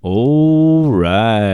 All right.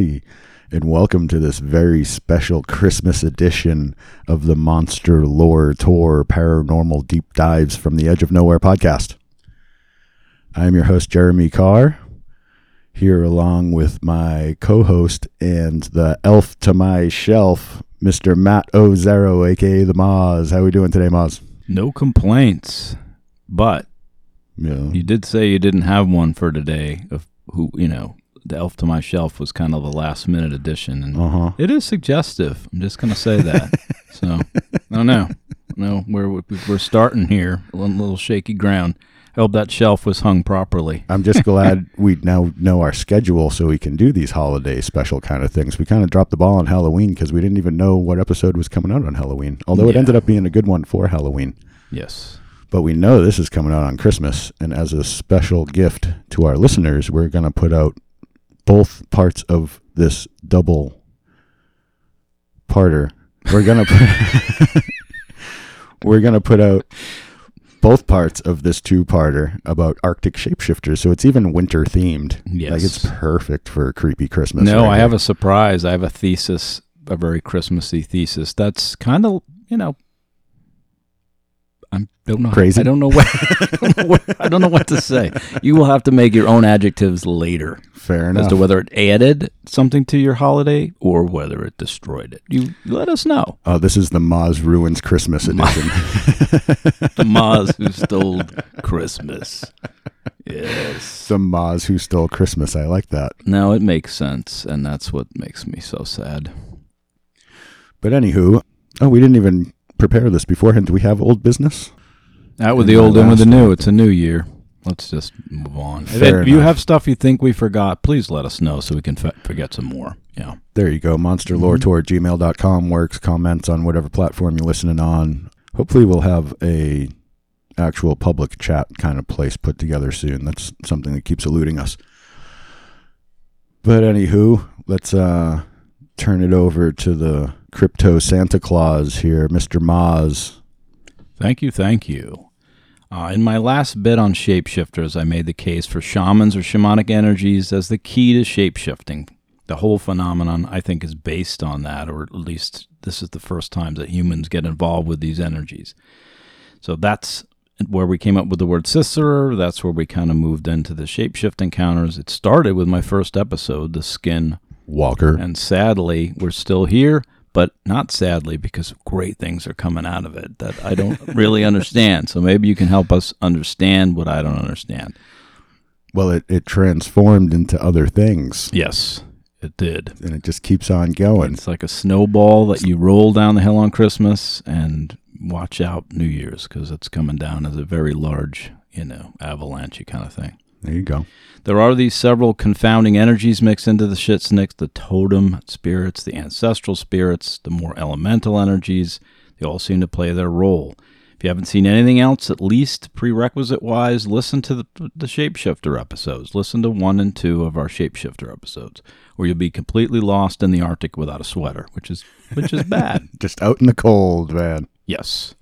And welcome to this very special Christmas edition of the Monster Lore Tour Paranormal Deep Dives from the Edge of Nowhere podcast. I am your host, Jeremy Carr here along with my co-host and the elf to my shelf, Mr. Matt Ozero, aka the Moz. How are we doing today, Moz? No complaints. But Yeah. you did say you didn't have one for today of who, you know, the elf to my shelf was kind of the last minute addition and Uh huh. it is suggestive. I'm just going to say that. so, I don't know. No, we're we're starting here, on a little, shaky ground. I hope that shelf was hung properly. I'm just glad we now know our schedule so we can do these holiday special kind of things. We kind of dropped the ball on Halloween because we didn't even know what episode was coming out on Halloween. Although it ended up being a good one for Halloween. Yes. But we know this is coming out on Christmas, and as a special gift to our listeners, we're going to put out both parts of this double parter. We're going to put we're to put out both parts of this two-parter about Arctic shapeshifters. So it's even winter themed. Yes. Like it's perfect for a creepy Christmas. No, right I have a surprise. I have a thesis, a very Christmassy thesis. That's kind of, you know, I don't know. Crazy? I don't know what. I don't know what, I don't know what to say. You will have to make your own adjectives later fair enough. as to whether it added something to your holiday or whether it destroyed it. You let us know. Oh, this is the Moz Ruins Christmas edition. The Moz who stole Christmas. Yes. the Moz who stole Christmas. I like that. Now it makes sense, and that's what makes me so sad. But anywho, oh, we didn't even prepare this beforehand. Do we have old business? Out with In the old, in with the new. It's a new year. Let's just move on. If, Fair if you enough. have stuff you think we forgot, please let us know so we can f- forget some more. Yeah. There you go. Monster Lore Tour at gmail.com works. Comments on whatever platform you're listening on. Hopefully, we'll have a actual public chat kind of place put together soon. That's something that keeps eluding us. But anywho, let's uh, turn it over to the crypto Santa Claus here, Mr. Moz. Thank you. Thank you. Uh, in my last bit on shapeshifters, I made the case for shamans or shamanic energies as the key to shapeshifting. The whole phenomenon, I think, is based on that, or at least this is the first time that humans get involved with these energies. So that's where we came up with the word Cicerer. That's where we kind of moved into the shapeshift encounters. It started with my first episode, The Skin. Walker. And sadly, we're still here, but not sadly because great things are coming out of it that I don't really understand. So maybe you can help us understand what I don't understand. Well, it, it transformed into other things, Yes, it did. and it just keeps on going. It's like a snowball that you roll down the hill on Christmas and watch out New Year's because it's coming down as a very large, you know, avalanche kind of thing. There you go. There are these several confounding energies mixed into the shitsnicks the totem spirits, the ancestral spirits, the more elemental energies. They all seem to play their role. If you haven't seen anything else, at least prerequisite wise, listen to the, the Shapeshifter episodes. Listen to one and two of our Shapeshifter episodes, or you'll be completely lost in the Arctic without a sweater, which is which is bad. Just out in the cold, man. Yes.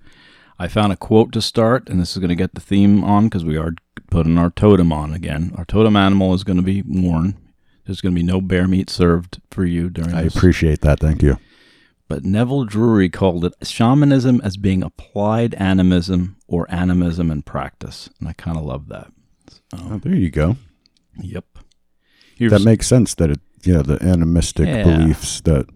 I found a quote to start, and this is going to get the theme on because we are putting our totem on again. Our totem animal is going to be worn. There's going to be no bear meat served for you during I this. appreciate that. Thank you. but Neville Drury called it shamanism as being applied animism or animism in practice. And I kind of love that. Oh, there you go. Yep. Here's- that makes sense that it, you know, the animistic Yeah. beliefs that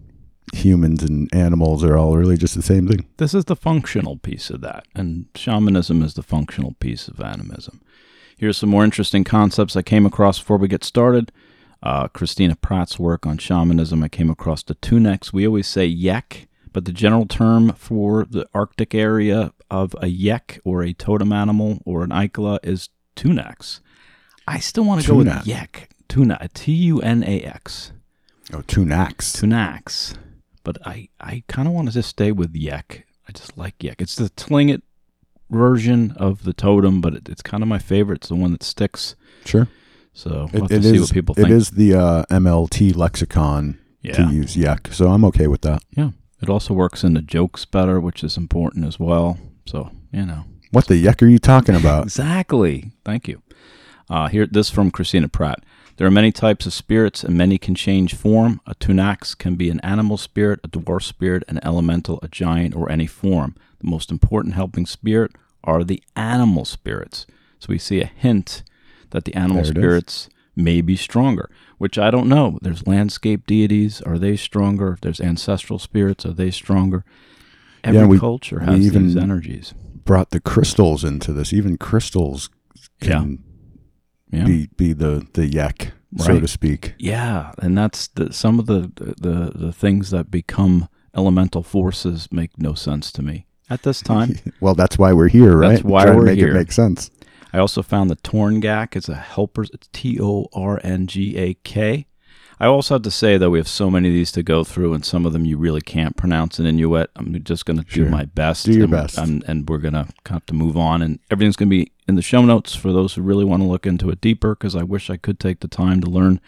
humans and animals are all really just the same thing. this is the functional piece of that, and shamanism is the functional piece of animism. Here's some more interesting concepts I came across before we get started. Uh, Christina Pratt's work on shamanism, I came across the Tunex. We always say yek, but the general term for the Arctic area of a yek or a totem animal or an Ikela is Tunex. I still want to go with Tunax. yek. Tuna, T U N A X. Oh, Tunax. Tunax. But I, I kind of want to just stay with Yek. I just like Yek. It's the Tlingit version of the totem, but it, it's kind of my favorite. It's the one that sticks. Sure. So It, we'll have it to see what people it is the uh, MLT lexicon yeah. to use yak, so I'm okay with that. Yeah. It also works in the jokes better, which is important as well. So, you know. What the yuck are you talking about? Exactly. Thank you. Uh, here, this from Christina Pratt. There are many types of spirits, and many can change form. A tunax can be an animal spirit, a dwarf spirit, an elemental, a giant, or any form. The most important helping spirit are the animal spirits. So we see a hint that the animal There it is. spirits may be stronger, which I don't know. There's landscape deities. Are they stronger? There's ancestral spirits. Are they stronger? Every Yeah, we- culture has even- these energies. Brought the crystals into this. Even crystals can Yeah. be be the the yak, so to speak. Yeah, and that's the, some of the, the the things that become elemental forces make no sense to me at this time. Well, that's why we're here, right? That's why Trying we're to make here. it make sense. I also found the Torngak is a helper. It's T O R N G A K. I also have to say that we have so many of these to go through, and some of them you really can't pronounce in Inuit. I'm just going to do my best. Do your and, best. and, and we're going to have to move on, and everything's going to be in the show notes for those who really want to look into it deeper. Because I wish I could take the time to learn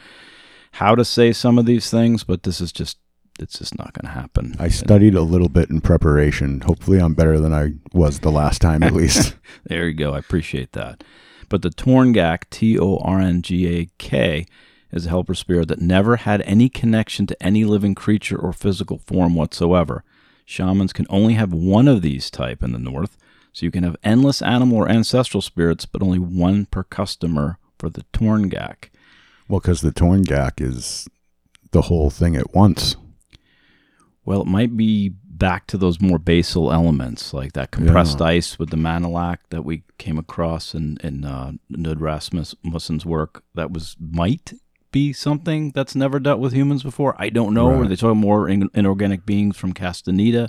how to say some of these things, but this is just it's just not going to happen. I studied a little bit in preparation. Hopefully, I'm better than I was the last time, at least. There you go. I appreciate that. But the Torngak, T O R N G A K, is a helper spirit that never had any connection to any living creature or physical form whatsoever. Shamans can only have one of these type in the north, so you can have endless animal or ancestral spirits, but only one per customer for the Torngak. well, because the Torngak is the whole thing at once. Well, it might be back to those more basal elements, like that compressed Yeah. ice with the Manilak that we came across in in uh, Knud Rasmussen's work. That was might be something that's never dealt with humans before. I don't know. Right. they talking more in, inorganic beings from Castaneda.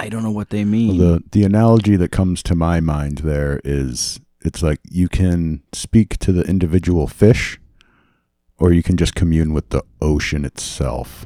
I don't know what they mean. The the analogy that comes to my mind there is it's like you can speak to the individual fish, or you can just commune with the ocean itself.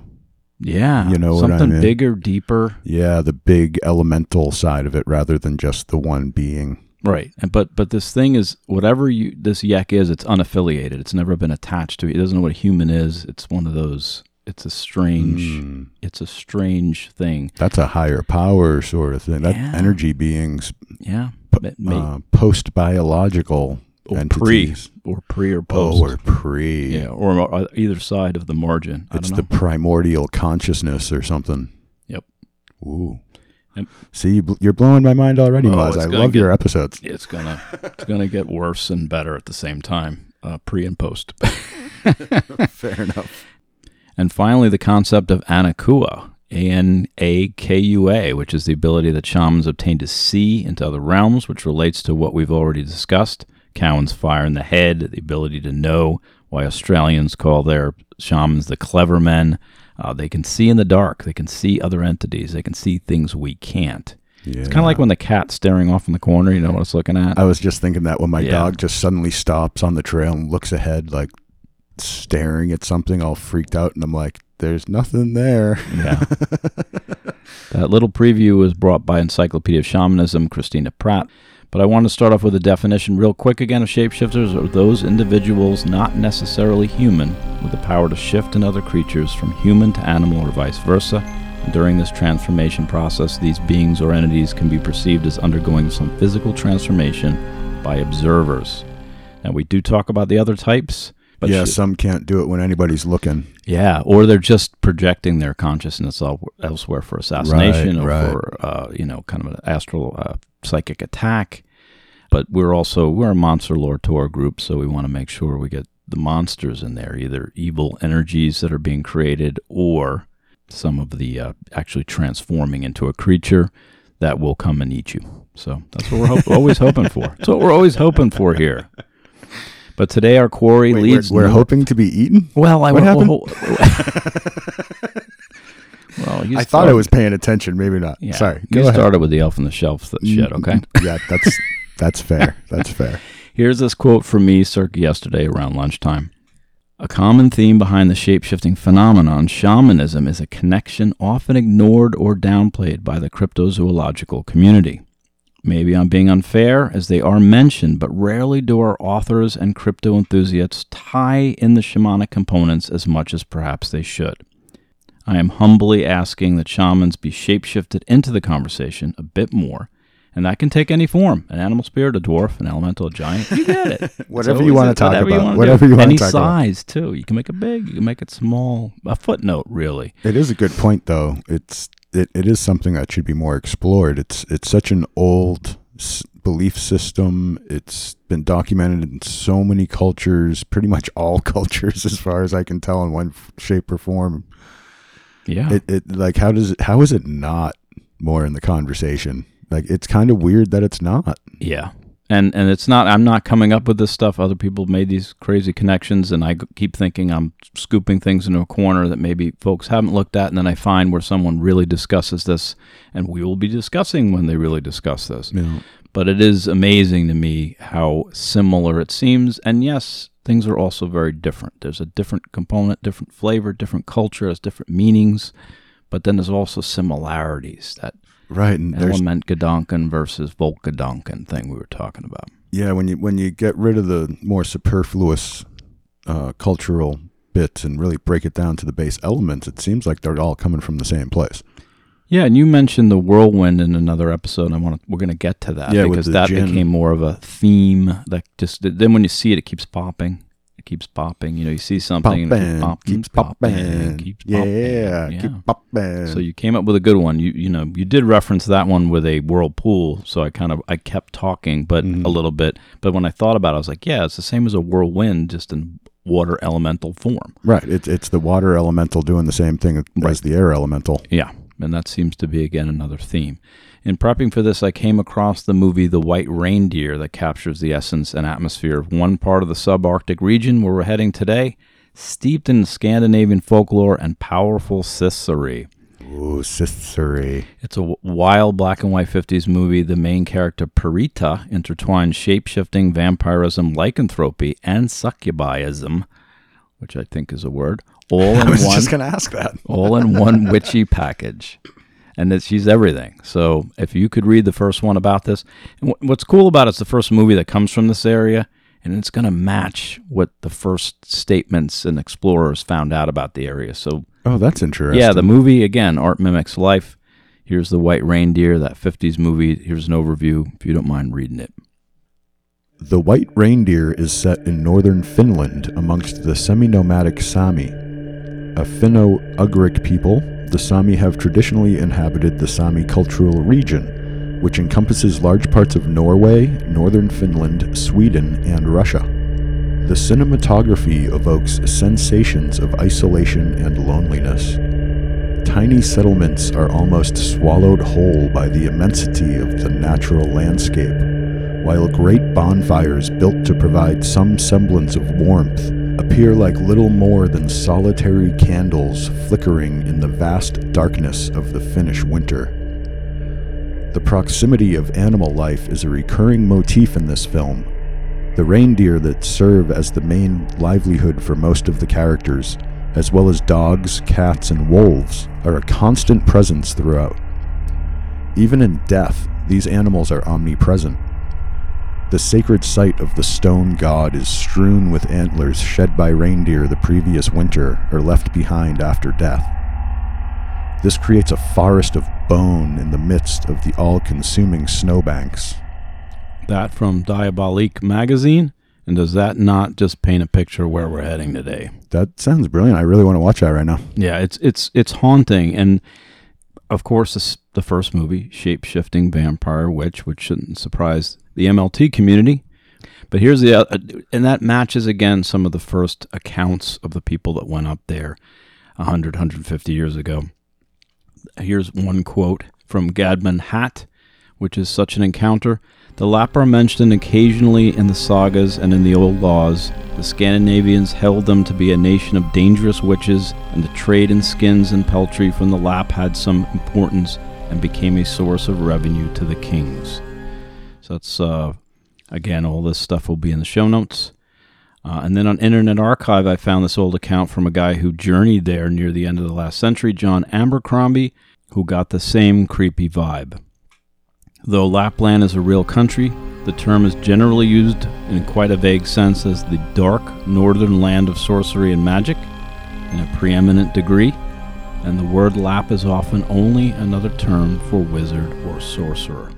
Yeah, you know what I something mean. bigger, deeper. Yeah, the big elemental side of it rather than just the one being. Right. And but but this thing is whatever you this yak is, it's unaffiliated. It's never been attached to it. It doesn't know what a human is. It's one of those it's a strange Mm, it's a strange thing. that's a higher power sort of thing. That Yeah. energy beings Yeah. p- uh, post biological or entities. pre or pre or post. Oh, or pre. yeah, or either side of the margin. I It's the primordial consciousness or something. Yep. Ooh. Yep. See, you you're blowing my mind already, Oh, Moz. I love get- your episodes. it's gonna it's gonna get worse and better at the same time. Uh, pre and post. Fair enough. And finally, the concept of Anakua, A N A K U A, which is the ability that shamans obtain to see into other realms, which relates to what we've already discussed. Cowan's fire in the head, the ability to know why Australians call their shamans the clever men. Uh, they can see in the dark, they can see other entities, they can see things we can't. Yeah. It's kind of like when the cat's staring off in the corner, you know what it's looking at? I was just thinking that when my Yeah. dog just suddenly stops on the trail and looks ahead, like staring at something, all freaked out, and I'm like, "There's nothing there." Yeah. that little preview was brought by Encyclopedia of Shamanism, Christina Pratt. But I want to start off with a definition real quick again of shapeshifters are those individuals not necessarily human with the power to shift in other creatures from human to animal or vice versa. During this transformation process, these beings or entities can be perceived as undergoing some physical transformation by observers. Now, we do talk about the other types. But yeah, sh- some can't do it when anybody's looking. yeah, or they're just projecting their consciousness el- elsewhere for assassination or right. for uh, you know kind of an astral uh, psychic attack. But we're also we're a monster lore tour group, so we want to make sure we get the monsters in there, either evil energies that are being created or some of the uh, actually transforming into a creature that will come and eat you. So that's what we're ho- always hoping for. That's what we're always hoping for here. But today our quarry Wait, leads. we're, we're hoping to be eaten. Well, I What well, happened? well, you I thought I was paying attention. Maybe not. Yeah, Sorry. you ahead. started with the elf on the shelf th- mm, shit. Okay. Yeah, that's that's fair. That's fair. Here's this quote from me circa yesterday around lunchtime. A common theme behind the shapeshifting phenomenon, shamanism, is a connection often ignored or downplayed by the cryptozoological community. Maybe I'm being unfair, as they are mentioned, but rarely do our authors and crypto enthusiasts tie in the shamanic components as much as perhaps they should. I am humbly asking that shamans be shapeshifted into the conversation a bit more, and that can take any form an animal spirit, a dwarf, an elemental, a giant. You get it. Whatever you wanna talk whatever about, wanna whatever do. you wanna Any talk about. size, too. You can make it big, you can make it small. A footnote, really. It is a good point, though. It's it, it is something that should be more explored. It's it's such an old s- belief system. It's been documented in so many cultures, pretty much all cultures, as far as I can tell, in one f- shape or form. Yeah. It it like how does it how is it not more in the conversation? Like it's kind of weird that it's not. Yeah. And and it's not I'm not coming up with this stuff. Other people made these crazy connections and i keep thinking I'm scooping things into a corner that maybe folks haven't looked at and then I find where someone really discusses this and we will be discussing when they really discuss this. Know, But it is amazing to me how similar it seems and yes, things are also very different. There's a different component, different flavor, different culture, has different meanings, but then there's also similarities. That right? And Elementargedanken versus Volkgedanken thing we were talking about. yeah when you when you get rid of the more superfluous uh, cultural bits and really break it down to the base elements, it seems like they're all coming from the same place. Yeah, and you mentioned the whirlwind in another episode. I want to, we're going to get to that Yeah, because that djinn. became more of a theme. That just then when you see it, it keeps popping. Keeps popping. You know, you see something and it keeps Popping, keeps popping, yeah, popping. keep popping. So you came up with a good one. You you know you did reference that one with a whirlpool. So I kind of I kept talking, but Mhm. a little bit. But when I thought about it, I was like, yeah, it's the same as a whirlwind, just in water elemental form. right, it's it's the water elemental doing the same thing as the air elemental. Yeah, and that seems to be again another theme. In prepping for this, I came across the movie The White Reindeer that captures the essence and atmosphere of one part of the subarctic region where we're heading today, steeped in Scandinavian folklore and powerful Sissery. Ooh, Sissery. It's a wild black and white 50s movie. The main character, Pirita, intertwines shapeshifting, vampirism, lycanthropy, and succubism, which I think is a word, all in I was one just gonna ask that. all in one witchy package. And that she's everything. So if you could read the first one about this, and wh- what's cool about it, it's the first movie that comes from this area, and it's going to match what the first statements and explorers found out about the area. So Oh, that's interesting. yeah, the movie again, art mimics life. Here's the White Reindeer, that '50s movie. Here's an overview, if you don't mind reading it. The White Reindeer is set in northern Finland amongst the semi nomadic Sami. A Finno Ugric people, the Sami have traditionally inhabited the Sami cultural region, which encompasses large parts of Norway, northern Finland, Sweden, and Russia. The cinematography evokes sensations of isolation and loneliness. Tiny settlements are almost swallowed whole by the immensity of the natural landscape while great bonfires built to provide some semblance of warmth appear like little more than solitary candles flickering in the vast darkness of the Finnish winter. The proximity of animal life is a recurring motif in this film. The reindeer that serve as the main livelihood for most of the characters, as well as dogs, cats, and wolves, are a constant presence throughout. Even in death, these animals are omnipresent. The sacred site of the stone god is strewn with antlers shed by reindeer the previous winter or left behind after death. This creates a forest of bone in the midst of the all consuming snowbanks. That from Diabolique magazine. And does that not just paint a picture where we're heading today? That sounds brilliant. I really want to watch that right now. Yeah, it's it's it's haunting, and of course, this, the first movie, shape shifting vampire witch, which shouldn't surprise the MLT community. But here's the uh, and that matches again some of the first accounts of the people that went up there 100 150 years ago. Here's one quote from Gudmund Hatt, which is such an encounter. The Lapp are mentioned occasionally in the sagas and in the old laws. The Scandinavians held them to be a nation of dangerous witches, and the trade in skins and peltry from the Lapp had some importance and became a source of revenue to the kings. So that's uh, again, all this stuff will be in the show notes. Uh, and then on Internet Archive, I found this old account from a guy who journeyed there near the end of the last century, John Abercromby, who got the same creepy vibe. Though Lapland is a real country, the term is generally used in quite a vague sense as the dark northern land of sorcery and magic in a preeminent degree, and the word Lapp is often only another term for wizard or sorcerer.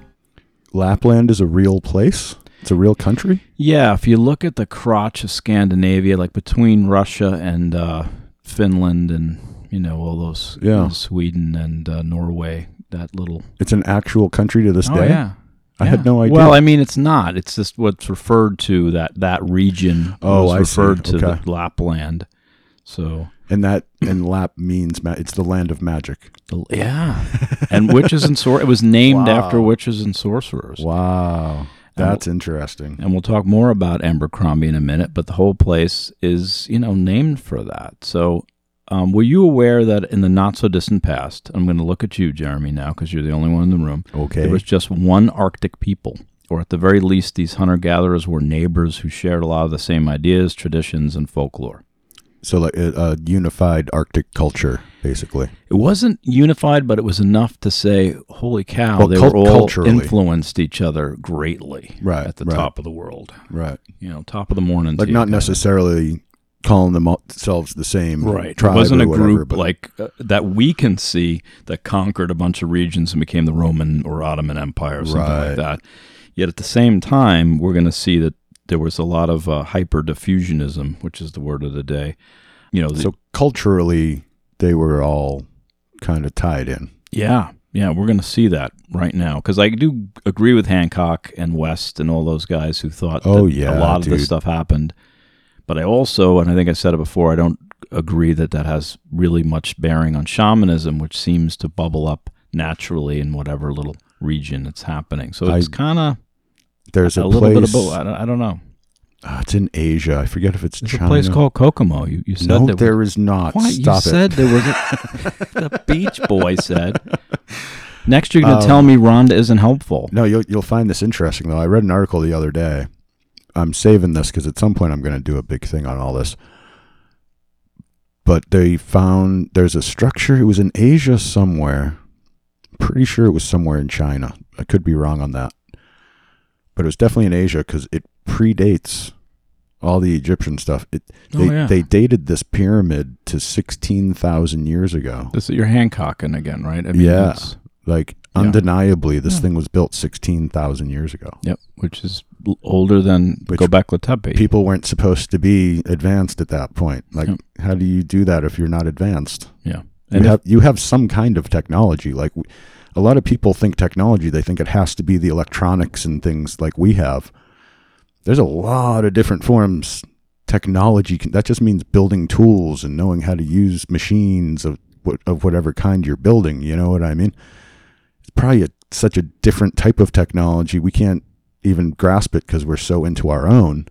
Lapland is a real place. It's a real country. Yeah, if you look at the crotch of Scandinavia, like between Russia and uh, Finland, and you know all those, Yeah. Sweden and uh, Norway, that little It's an actual country to this oh day. yeah, I Yeah. had no idea. Well, I mean, it's not. It's just what's referred to that that region. Oh, was I see. referred to Okay. the Lapland. So and that and Lapp means ma- it's the land of magic. yeah, and witches and sor. It was named Wow. after witches and sorcerers. Wow, that's interesting. And we'll talk more about Abercromby in a minute, but the whole place is, you know, named for that. So, um, were you aware that in the not so distant past, I'm going to look at you, Jeremy, now because you're the only one in the room. Okay. There was just one Arctic people, or at the very least, these hunter gatherers were neighbors who shared a lot of the same ideas, traditions, and folklore. So like a, a unified Arctic culture, basically. It wasn't unified, but it was enough to say, "Holy cow!" Well, they cul- were all culturally. influenced each other greatly Right, at the right. top of the world. Right. You know, top of the morning. Like not necessarily calling themselves the same Right. tribe it wasn't a whatever, group but like uh, that we can see that conquered a bunch of regions and became the Roman or Ottoman Empire or something Right. like that. Yet at the same time, we're going to see that there was a lot of uh, hyper diffusionism, which is the word of the day. You know, the, so culturally they were all kind of tied in. yeah, yeah, we're going to see that right now because I do agree with Hancock and West and all those guys who thought Oh, that yeah, a lot of this stuff happened. But I also, and I think I said it before, I don't agree that that has really much bearing on shamanism, which seems to bubble up naturally in whatever little region it's happening. So it's kind of There's a, a, little place. bit of both. I don't, I don't know. Ah, it's in Asia. I forget if it's There's China. a place called Kokomo. You, you said no, there there was, is not. What? Stop you it. said there was a, the Beach Boy said. Next, you're going to Um, tell me Rhonda isn't helpful. No, you'll you'll find this interesting though. I read an article the other day. I'm saving this because at some point I'm going to do a big thing on all this. But they found there's a structure. It was in Asia somewhere. Pretty sure it was somewhere in China. I could be wrong on that, but it was definitely in Asia because it predates all the Egyptian stuff. It Oh, they yeah. they dated this pyramid to sixteen thousand years ago. This is your Hancocking again, right? I Yeah. it's- Like Yeah. undeniably, this Yeah. thing was built sixteen thousand years ago. Yep, which is older than Which Gobekli Tepe. people weren't supposed to be advanced at that point. Like, how do you do that if you're not advanced? yeah, You and if- have you have some kind of technology. Like, a lot of people think technology. They think it has to be the electronics and things like we have. There's a lot of different forms. Technology that just means building tools and knowing how to use machines of of whatever kind you're building. You know what I mean? It's probably a, such a different type of technology. We can't even grasp it because we're so into our own.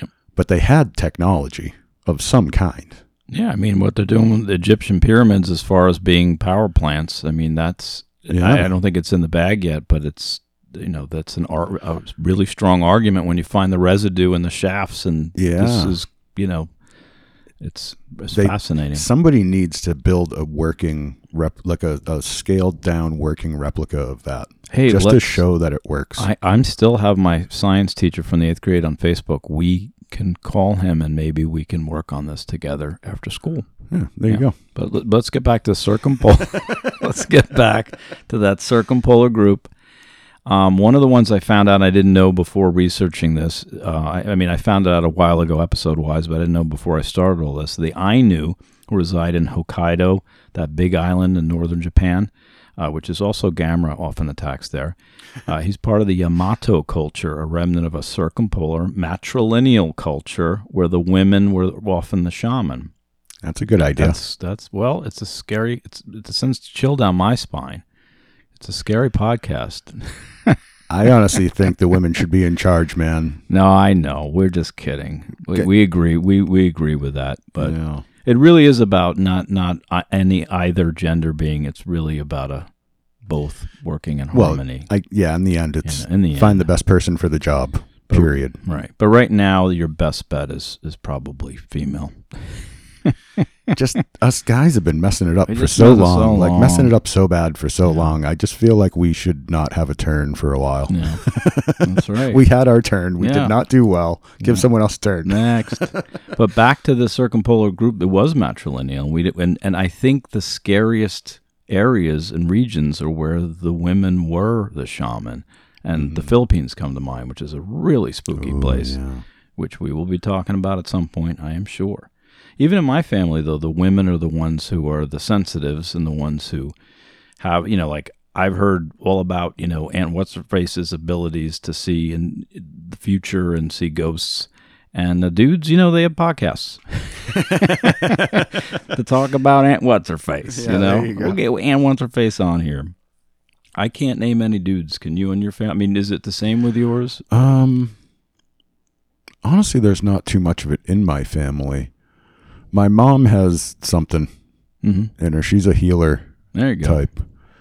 Yep. But they had technology of some kind. yeah, I mean, what they're doing with the Egyptian pyramids as far as being power plants, I mean, that's Yeah. I, I don't think it's in the bag yet, but it's you know that's an ar- a really strong argument when you find the residue in the shafts, and yeah. this is you know, it's, it's They- fascinating. Somebody needs to build a working rep, like a, a scaled down working replica of that, Hey, just to show that it works. I, I'm still have my science teacher from the eighth grade on Facebook. We can call him and maybe we can work on this together after school. yeah, there you go. But let- let's get back to circumpolar. let's get back to that circumpolar group. Um, one of the ones I found out I didn't know before researching this. Uh, I, I mean, I found it out a while ago, episode wise, but I didn't know before I started all this. The Ainu reside in Hokkaido, that big island in northern Japan. uh, which is also Gamera often attacks there. Uh, he's part of the Yamato culture, a remnant of a circumpolar matrilineal culture where the women were often the shaman. That's a good idea. That's that's well, it's a scary. It's it sends chill down my spine. It's a scary podcast. I honestly think the women should be in charge, man. No, I know. We're just kidding. We, Okay. we agree. We we agree with that. But Yeah. it really is about not not uh, any either gender being. It's really about a both working in Well, harmony. I, yeah, in the end, it's in, in the find end, the best person for the job. Period. right. But right now, your best bet is is probably female. just us guys have been messing it up for so mess it long, like messing it up so bad for so Yeah. long. I just feel like we should not have a turn for a while. Yeah, that's right. We had our turn. We Yeah. did not do well. Give someone else a turn. Next, but back to the circumpolar group. It was matrilineal. And we did, and and I think the scariest areas and regions are where the women were the shaman, and the mm-hmm. Philippines come to mind, which is a really spooky Ooh, place, which we will be talking about at some point, I am sure. Even in my family, though, the women are the ones who are the sensitives and the ones who have, you know, like I've heard all about, you know, Aunt What's Her Face's abilities to see in the future and see ghosts. And the dudes, you know, they have podcasts to talk about Aunt What's Her Face. Yeah, you know, you we'll get Aunt What's Her Face on here. I can't name any dudes. Can you and your family? I mean, is it the same with yours? Um, honestly, there's not too much of it in my family. My mom has something Mm-hmm. in her. She's a healer There you go. type.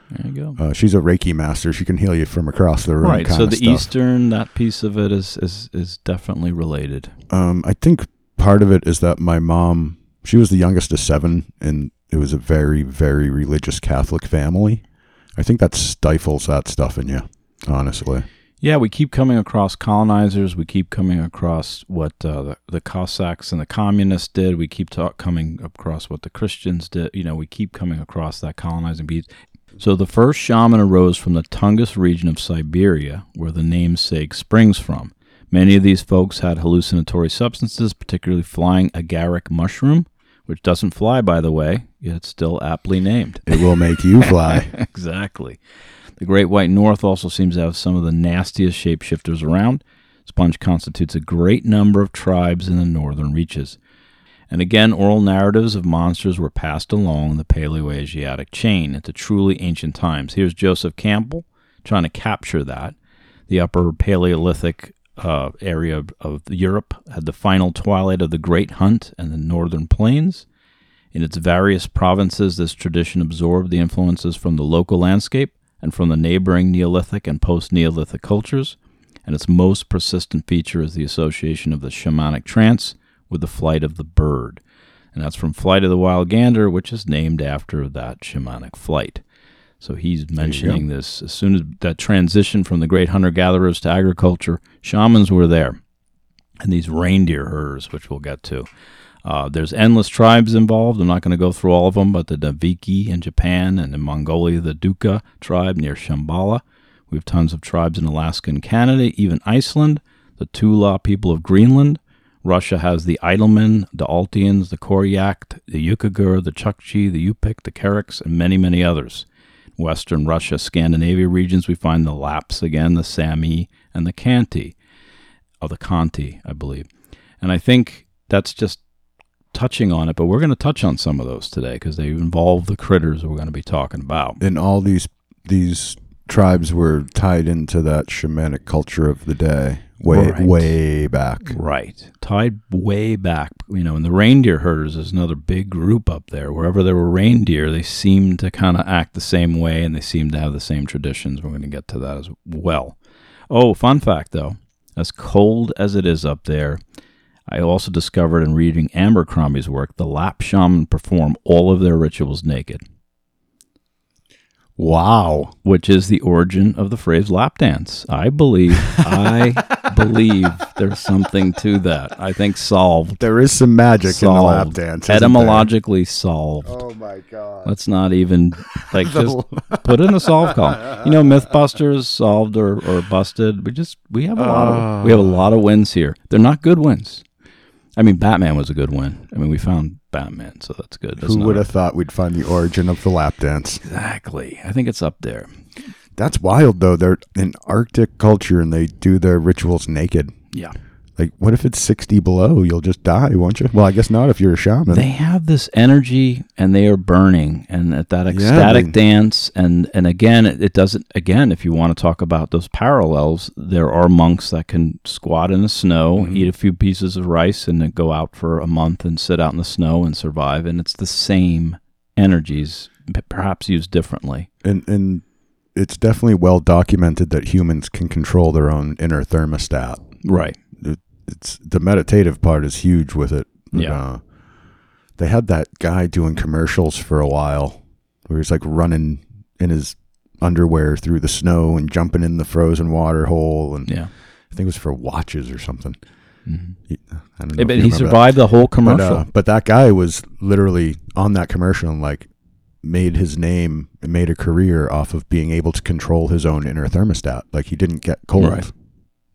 There you go. Uh, she's a Reiki master. She can heal you from across the room. Right. So the stuff. Eastern, that piece of it is is is definitely related. Um, I think part of it is that my mom, she was the youngest of seven, and it was a very, very religious Catholic family. I think that stifles that stuff in you, honestly. Yeah, we keep coming across colonizers. We keep coming across what uh, the, the Cossacks and the communists did. We keep talk, coming across what the Christians did. You know, we keep coming across that colonizing piece. So the first shaman arose from the Tungus region of Siberia, where the namesake springs from. Many of these folks had hallucinatory substances, particularly flying agaric mushroom, which doesn't fly, by the way, yet it's still aptly named. It will make you fly. exactly. The Great White North also seems to have some of the nastiest shapeshifters around. Sponge constitutes a great number of tribes in the northern reaches. And again, oral narratives of monsters were passed along the Paleo-Asiatic chain into truly ancient times. Here's Joseph Campbell trying to capture that. The upper Paleolithic uh, area of, of Europe had the final twilight of the Great Hunt and the northern plains. In its various provinces, this tradition absorbed the influences from the local landscape and from the neighboring Neolithic and post Neolithic cultures, and its most persistent feature is the association of the shamanic trance with the flight of the bird. And that's from Flight of the Wild Gander, which is named after that shamanic flight. So he's mentioning this as soon as that transition from the great hunter gatherers to agriculture, shamans were there. And these reindeer herders, which we'll get to. Uh, there's endless tribes involved. I'm not going to go through all of them, but the Daviki in Japan and in Mongolia, the Dukha tribe near Shambhala. We have tons of tribes in Alaska and Canada, even Iceland, the Tula people of Greenland. Russia has the Itelmen, the Altians, the Koryak, the Yukaghir, the Chukchi, the Yupik, the Karaks, and many, many others. Western Russia, Scandinavia regions, we find the Lapps again, the Sami, and the Khanty, or the Khanty, I believe. And I think that's just touching on it, but we're going to touch on some of those today because they involve the critters we're going to be talking about. And all these these tribes were tied into that shamanic culture of the day, way Right. way back. Right. Tied way back, you know, and the reindeer herders is another big group up there. Wherever there were reindeer, they seemed to kind of act the same way and they seemed to have the same traditions. We're going to get to that as well. Oh, fun fact though, as cold as it is up there, I also discovered in reading Abercromby's work, the Lapp shaman perform all of their rituals naked, Wow. which is the origin of the phrase lap dance. I believe, I believe there's something to that. I think solved. There is some magic in the lap dance. isn't there? Etymologically solved. Oh my god. Let's not even like just put in a solve column. You know, MythBusters solved or, or busted. We just we have a lot of we have a ah. lot of wins here. They're not good wins. I mean, Batman was a good win. I mean, we found Batman, so that's good. That's Who would have thought we'd find the origin of the lap dance? Exactly. I think it's up there. That's wild, though. They're in Arctic culture and they do their rituals naked. Yeah. Like, what if it's 60 below? You'll just die, won't you? Well, I guess not if you're a shaman. They have this energy and they are burning and at that Yeah, ecstatic they- dance and and again it, it doesn't again if you want to talk about those parallels there are monks that can squat in the snow Mhm. eat a few pieces of rice and then go out for a month and sit out in the snow and survive and it's the same energies perhaps used differently and, and it's definitely well documented that humans can control their own inner thermostat. right It's the meditative part is huge with it. Yeah. uh, they had that guy doing commercials for a while where he's like running in his underwear through the snow and jumping in the frozen water hole. And yeah I think it was for watches or something. Mhm. He, I don't know. Yeah, but he remember that. survived the whole But, commercial uh, but that guy was literally on that commercial and like made his name and made a career off of being able to control his own inner thermostat. Like he didn't get cold. Right.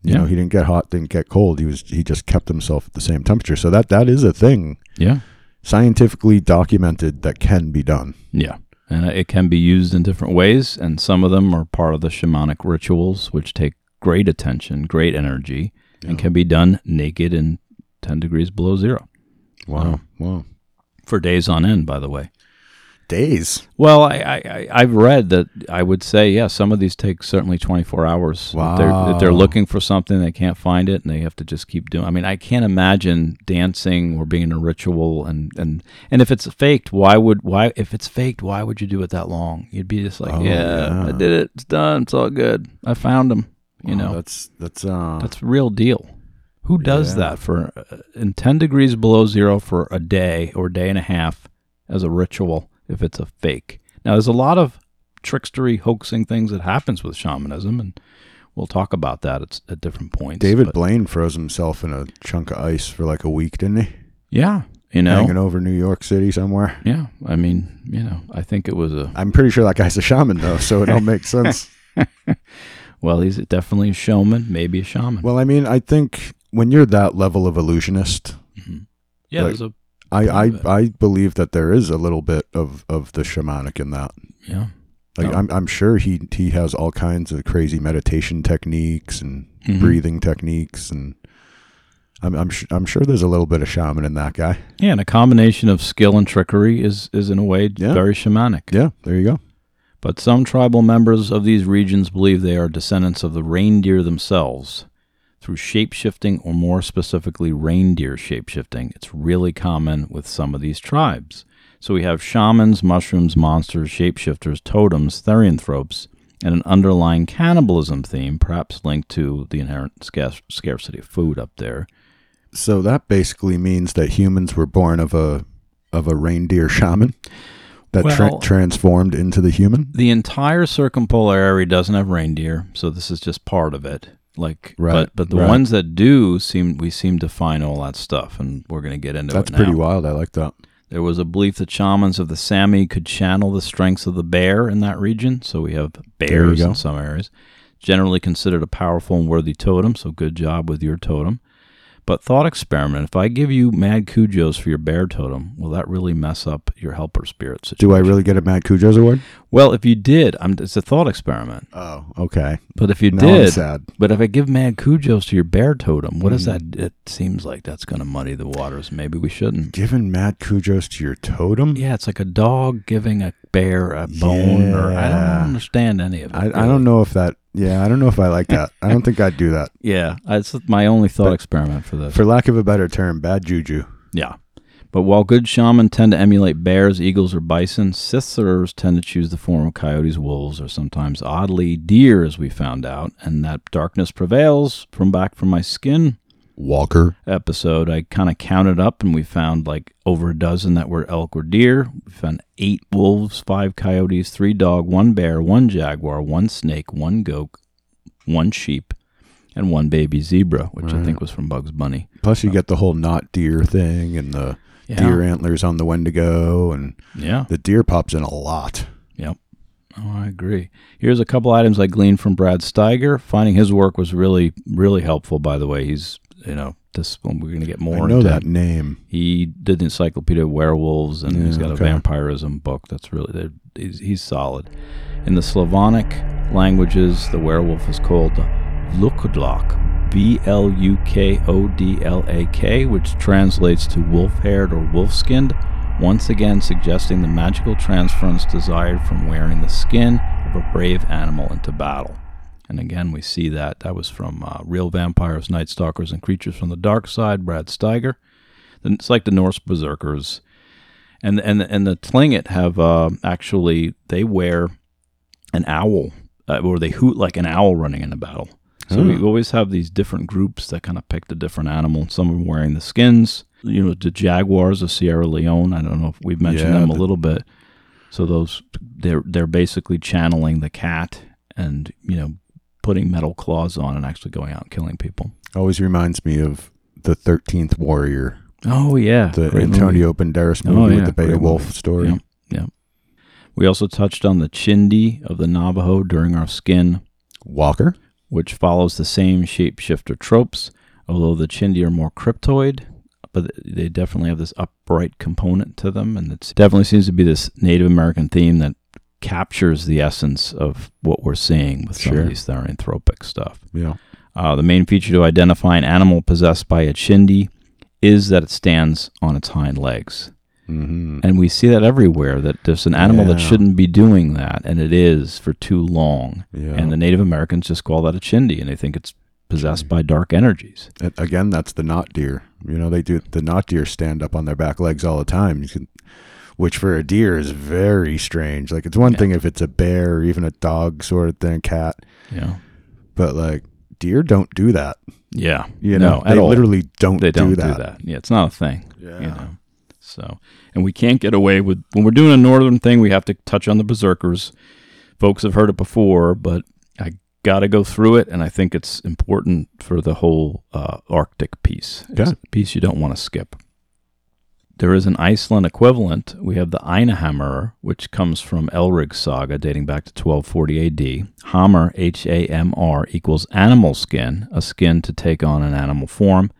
You Yeah. know, he didn't get hot, didn't get cold. He was he just kept himself at the same temperature. So that that is a thing yeah scientifically documented that can be done. Yeah. And it can be used in different ways, and some of them are part of the shamanic rituals, which take great attention, great energy, and can be done naked in 10 degrees below zero Wow. Um, wow. for days on end, by the way. Days. Well, I, I, I've read that I would say, yeah, some of these take certainly 24 hours. If they're, if they're looking for something, they can't find it, and they have to just keep doing I mean, I can't imagine dancing or being in a ritual. And, and, and if it's faked, why would, why, if it's faked, why would you do it that long? You'd be just like, Oh, yeah, I did it. It's done. It's all good. I found him. You Wow, know, that's that's uh that's real deal. Who does Yeah. that for uh, in 10 degrees below zero for a day or day and a half as a ritual if it's a fake? Now, there's a lot of trickstery, hoaxing things that happens with shamanism, and we'll talk about that at, at different points. David but- Blaine froze himself in a chunk of ice for like a week, didn't he? yeah, you know, Hanging over New York City somewhere. yeah. I mean, you know, I think it was a I'm pretty sure that guy's a shaman though, so it all makes sense. well, he's definitely a showman, maybe a shaman. Well, I mean, I think when you're that level of illusionist, Mhm. yeah, like- there's a I, I, Believe. I believe that there is a little bit of, of the shamanic in that. yeah. Like Oh. I'm I'm sure he he has all kinds of crazy meditation techniques and Mhm. breathing techniques and I'm I'm sh- I'm sure there's a little bit of shaman in that guy. Yeah, and a combination of skill and trickery is is in a way Yeah. very shamanic. Yeah, there you go. But some tribal members of these regions believe they are descendants of the reindeer themselves through shape-shifting or more specifically reindeer shape-shifting. It's really common with some of these tribes. So we have shamans, mushrooms, monsters, shapeshifters, totems, therianthropes, and an underlying cannibalism theme, perhaps linked to the inherent scarcity of food up there. So that basically means that humans were born of a of a reindeer shaman that tra- transformed into the human. The entire circumpolar area doesn't have reindeer, so this is just part of it. Like, Right, but but the right. ones that do seem we seem to find all that stuff, and we're going to get into That's pretty wild. I like that. There was a belief that shamans of the Sami could channel the strengths of the bear in that region. So we have bears in some areas. Generally considered a powerful and worthy totem, so good job with your totem. But thought experiment: if I give you mad cujos for your bear totem, will that really mess up your helper spirit situation? Do I really get a Mad Cujo's award? Well, if you did, I'm, it's a thought experiment. Oh, okay. But if you Now I'm sad. but if I give mad cujos to your bear totem, what does Mm. that? It seems like that's going to muddy the waters. Maybe we shouldn't. Giving Mad Cujo's to your totem? Yeah, it's like a dog giving a bear a bone, or I don't understand any of it. I, I don't know if that. Yeah, I don't know if I like that. I don't think I'd do that. Yeah, it's my only thought But- experiment for this. For lack of a better term, bad juju. yeah. But while good shaman tend to emulate bears, eagles, or bison, sithers tend to choose the form of coyotes, wolves, or sometimes oddly deer, as we found out. And that darkness prevails from back from my skin Walker. episode, I kind of counted up and we found like over a dozen that were elk or deer. We found eight wolves, five coyotes, three dog, one bear, one jaguar, one snake, one goat, one sheep, and one baby zebra, which I think was from Bugs Bunny. Plus, you get the whole not deer thing and the Yeah. deer antlers on the Wendigo, and Yeah. the deer pops in a lot. Yep. Oh, I agree. Here's a couple items I gleaned from Brad Steiger. Finding his work was really, really helpful, by the way. He's, you know, this when we're going to get more. I know into that name. He did the Encyclopedia of Werewolves, and he's got a vampirism book that's really he's, he's solid. In the Slavonic languages, the werewolf is called Vlukodlak, B L U K O D L A K, which translates to wolf-haired or wolf-skinned, once again suggesting the magical transference desired from wearing the skin of a brave animal into battle. And again, we see that. That was from uh, Real Vampires, Night Stalkers, and Creatures from the Dark Side, Brad Steiger. Then It's like the Norse Berserkers. And, and, and the Tlingit have uh, actually, they wear an owl, uh, or they hoot like an owl running in a battle. So we Hmm. always have these different groups that kind of pick the different animal. Some of them wearing the skins. You know, the jaguars of Sierra Leone. I don't know if we've mentioned Yeah, them a the- little bit. So those they're they're basically channeling the cat and you know putting metal claws on and actually going out and killing people. Always reminds me of the Thirteenth Warrior, Oh yeah, the great movie. Antonio Banderas Oh, movie yeah, with the Beowulf movie. story. Yeah. yep. We also touched on the Chindi of the Navajo during our skin, Walker. which follows the same shapeshifter tropes, although the Chindi are more cryptoid, but they definitely have this upright component to them, and it definitely seems to be this Native American theme that captures the essence of what we're seeing with some Sure. of these therianthropic stuff. Yeah. Uh, the main feature to identify an animal possessed by a chindi is that it stands on its hind legs. hmm And we see that everywhere that there's an animal that shouldn't be doing that, and it is for too long. Yeah. And the Native Americans just call that a chindi, and they think it's possessed by dark energies. And again, that's the knot deer. You know, they do the knot deer stand up on their back legs all the time. You can, which for a deer is very strange. Like it's one Yeah. thing if it's a bear or even a dog sort of thing, cat, Yeah. but like deer don't do that. Yeah. You no, know, at they all. literally don't, they don't do do that. that. Yeah, it's not a thing. Yeah. You know. So, and we can't get away with when we're doing a northern thing. We have to touch on the berserkers. Folks have heard it before, but I got to go through it, and I think it's important for the whole uh, Arctic piece. It's Yeah. a piece you don't want to skip. There is an Iceland equivalent. We have the Einahammer, which comes from Egil's saga dating back to 1240 AD. Hammer, H A M R, equals animal skin, a skin to take on an animal form.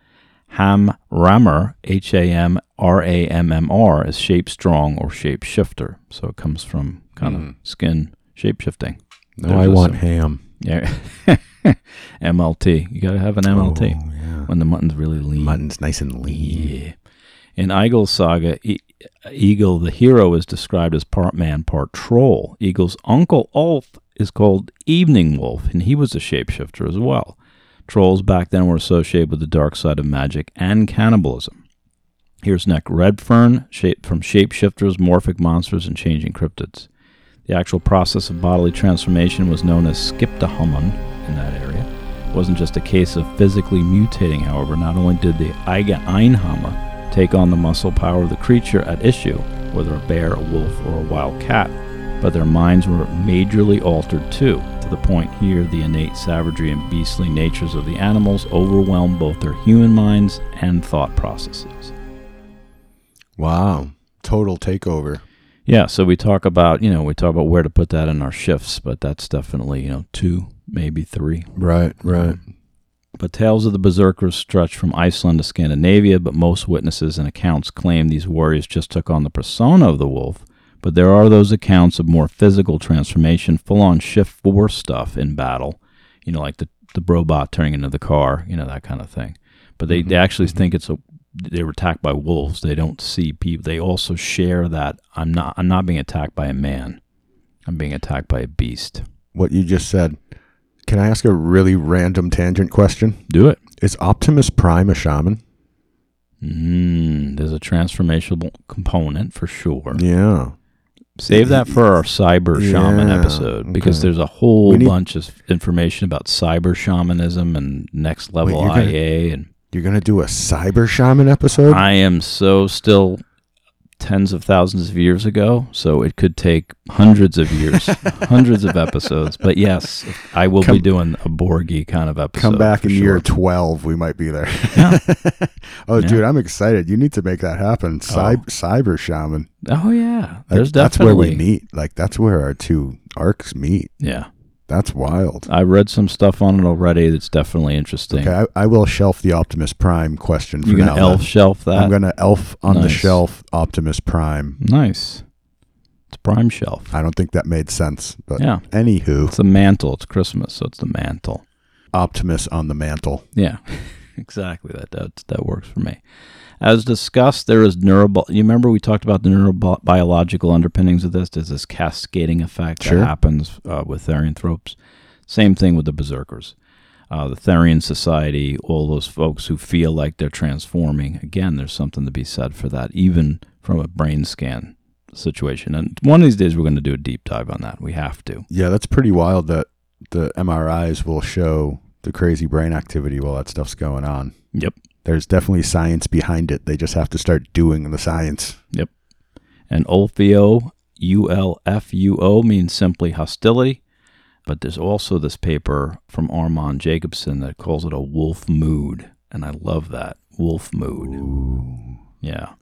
Ham Rammer, H A M R A M M R, is shape strong or shape shifter. So it comes from kind Hmm. of skin shape shifting. No, There's I a want sim- ham. Yeah. MLT. You got to have an MLT Oh, yeah. when the mutton's really lean. Mutton's nice and lean. Yeah. In Egil's saga, Egil, the hero, is described as part man, part troll. Egil's uncle Ulf is called Evening Wolf, and he was a shapeshifter as well. Trolls back then were associated with the dark side of magic and cannibalism. Here's Nick Redfern, shape from shapeshifters, morphic monsters, and changing cryptids. The actual process of bodily transformation was known as skipta homun in that area. It wasn't just a case of physically mutating, however. Not only did the Eiga Einhammer take on the muscle power of the creature at issue, whether a bear, a wolf, or a wild cat, but their minds were majorly altered too, to the point here the innate savagery and beastly natures of the animals overwhelmed both their human minds and thought processes. Wow. Total takeover. Yeah, so we talk about, you know, we talk about where to put that in our shifts, but that's definitely, you know, two, maybe three. Right, right. But tales of the berserkers stretch from Iceland to Scandinavia, but most witnesses and accounts claim these warriors just took on the persona of the wolf. But there are those accounts of more physical transformation, full on shift four stuff in battle, you know, like the, the robot turning into the car, you know, that kind of thing. But they, they Mhm, actually mhm. think it's a they were attacked by wolves. They don't see people. They also share that I'm not I'm not being attacked by a man. I'm being attacked by a beast. What you just said. Can I ask a really random tangent question? Do it. Is Optimus Prime a shaman? Mm, there's a transformational component for sure. Yeah. Save that for our cyber shaman Yeah, episode because okay. there's a whole need- bunch of information about cyber shamanism and next level gonna- IA and You're going to do a cyber shaman episode? I am so still tens of thousands of years ago, so it could take hundreds of years, hundreds of episodes. But yes, I will Come- be doing a Borgie kind of episode. Come back in sure. year 12. We might be there. Yeah. oh, Yeah. dude, I'm excited. You need to make that happen. Oh. Cy- Oh. Cyber shaman. Oh yeah, Like, there's that's where we meet. Like, that's where our two arcs meet. Yeah, That's wild. I read some stuff on it already that's definitely interesting. Okay, I, I will shelf the Optimus Prime question for You're now. gonna elf then. shelf that. I'm gonna elf on the Nice. shelf Optimus Prime. nice. It's prime shelf. I don't think that made sense, but Yeah. anywho, It's the mantle. It's Christmas, so it's the mantle. Optimus on the mantle. Yeah, exactly. That that that works for me. As discussed, there is neurobi You remember we talked about the neurobiological underpinnings of this. There's this cascading effect Sure. that happens uh, with therianthropes. Same thing with the berserkers. Uh, the Therian Society, all those folks who feel like they're transforming. Again, there's something to be said for that, even from a brain scan situation. And one of these days, we're going to do a deep dive on that. We have to. Yeah, that's pretty wild that the MRIs will show the crazy brain activity while that stuff's going on. Yep. There's definitely science behind it. They just have to start doing the science. Yep. And Ulfuo, U L F U O, means simply hostility. But there's also this paper from Ármann Jakobsson that calls it a wolf mood. And I love that. Wolf mood. Yeah.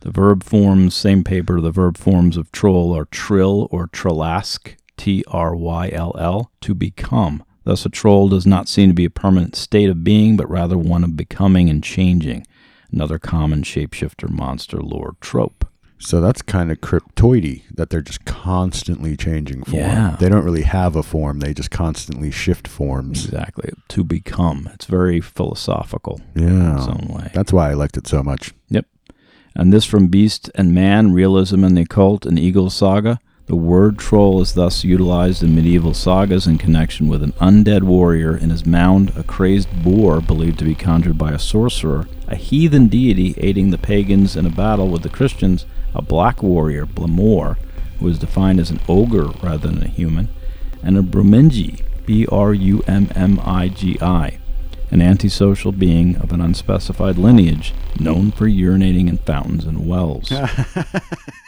The verb forms, same paper, the verb forms of troll are trill or trillask, T R Y L L, to become. Thus, a troll does not seem to be a permanent state of being, but rather one of becoming and changing. Another common shapeshifter monster lore trope. So that's kind of cryptoidy that they're just constantly changing form. Yeah. They don't really have a form. They just constantly shift forms. Exactly. To become. It's very philosophical yeah. in its own way. That's why I liked it so much. Yep. And this from Beast and Man, Realism and the Occult, and Egil Saga. The word troll is thus utilized in medieval sagas in connection with an undead warrior in his mound, a crazed boar believed to be conjured by a sorcerer, a heathen deity aiding the pagans in a battle with the Christians, a black warrior, Blamor, who is defined as an ogre rather than a human, and a Brummigi, B R U M M I G I, an antisocial being of an unspecified lineage known for urinating in fountains and wells.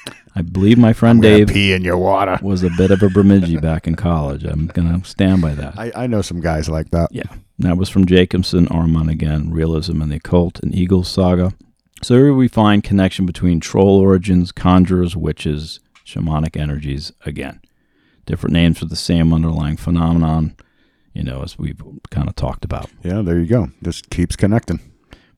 I believe my friend Dave pee in your water. was a bit of a Bemidji back in college. I'm going to stand by that. I, I know some guys like that. Yeah. That was from Jakobsson, Ármann again, Realism and the Occult, and Egil Saga. So here we find connection between troll origins, conjurers, witches, shamanic energies again. Different names for the same underlying phenomenon, you know, as we've kind of talked about. Yeah, there you go. Just keeps connecting.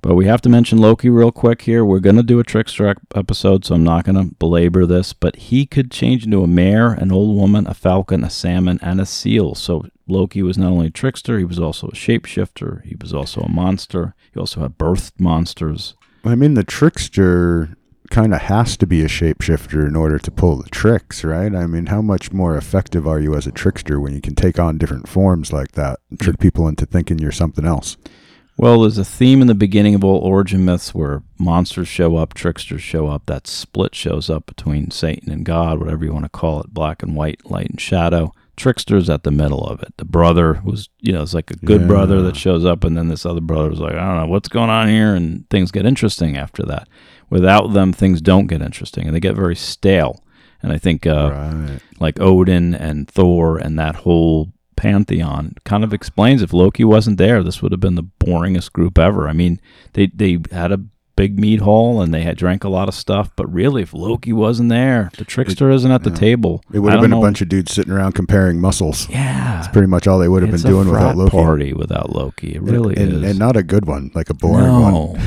But we have to mention Loki real quick here. We're going to do a trickster episode, so I'm not going to belabor this. But he could change into a mare, an old woman, a falcon, a salmon, and a seal. So Loki was not only a trickster, he was also a shapeshifter. He was also a monster. He also had birthed monsters. I mean, the trickster kind of has to be a shapeshifter in order to pull the tricks, right? I mean, how much more effective are you as a trickster when you can take on different forms like that and trick people into thinking you're something else? Well, there's a theme in the beginning of all origin myths where monsters show up, tricksters show up. That split shows up between Satan and God, whatever you want to call it, black and white, light and shadow. Trickster's at the middle of it. The brother was, you know, it's like a good Yeah. brother that shows up, and then this other brother was like, I don't know what's going on here, and things get interesting after that. Without them, things don't get interesting, and they get very stale. And I think uh, right. like Odin and Thor and that whole pantheon kind of explains if Loki wasn't there, this would have been the boringest group ever. I mean, they they had a big meat haul and they had drank a lot of stuff, but really, if Loki wasn't there, the trickster isn't at the yeah. table. It would have don't been a bunch of dudes sitting around comparing muscles. yeah. That's pretty much all they would have it's been doing a without Loki. party without Loki. It really and, is. and not a good one, like a boring one.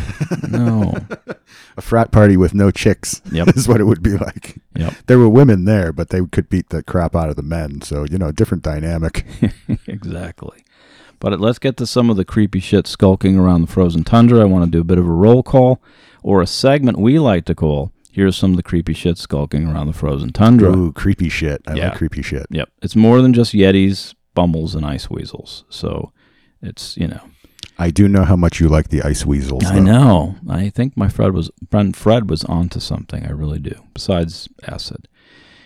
no, no. A frat party with no chicks Yep. is what it would be like. Yep. There were women there, but they could beat the crap out of the men. So, you know, different dynamic. exactly. But let's get to some of the creepy shit skulking around the frozen tundra. I want to do a bit of a roll call or a segment we like to call Here's some of the creepy shit skulking around the frozen tundra. Ooh, creepy shit. I Yeah. like creepy shit. Yep. It's more than just yetis, bumbles, and ice weasels. So it's, you know. I do know how much you like the ice weasels. I know. I think my Fred was friend Fred was onto something. I really do. Besides acid.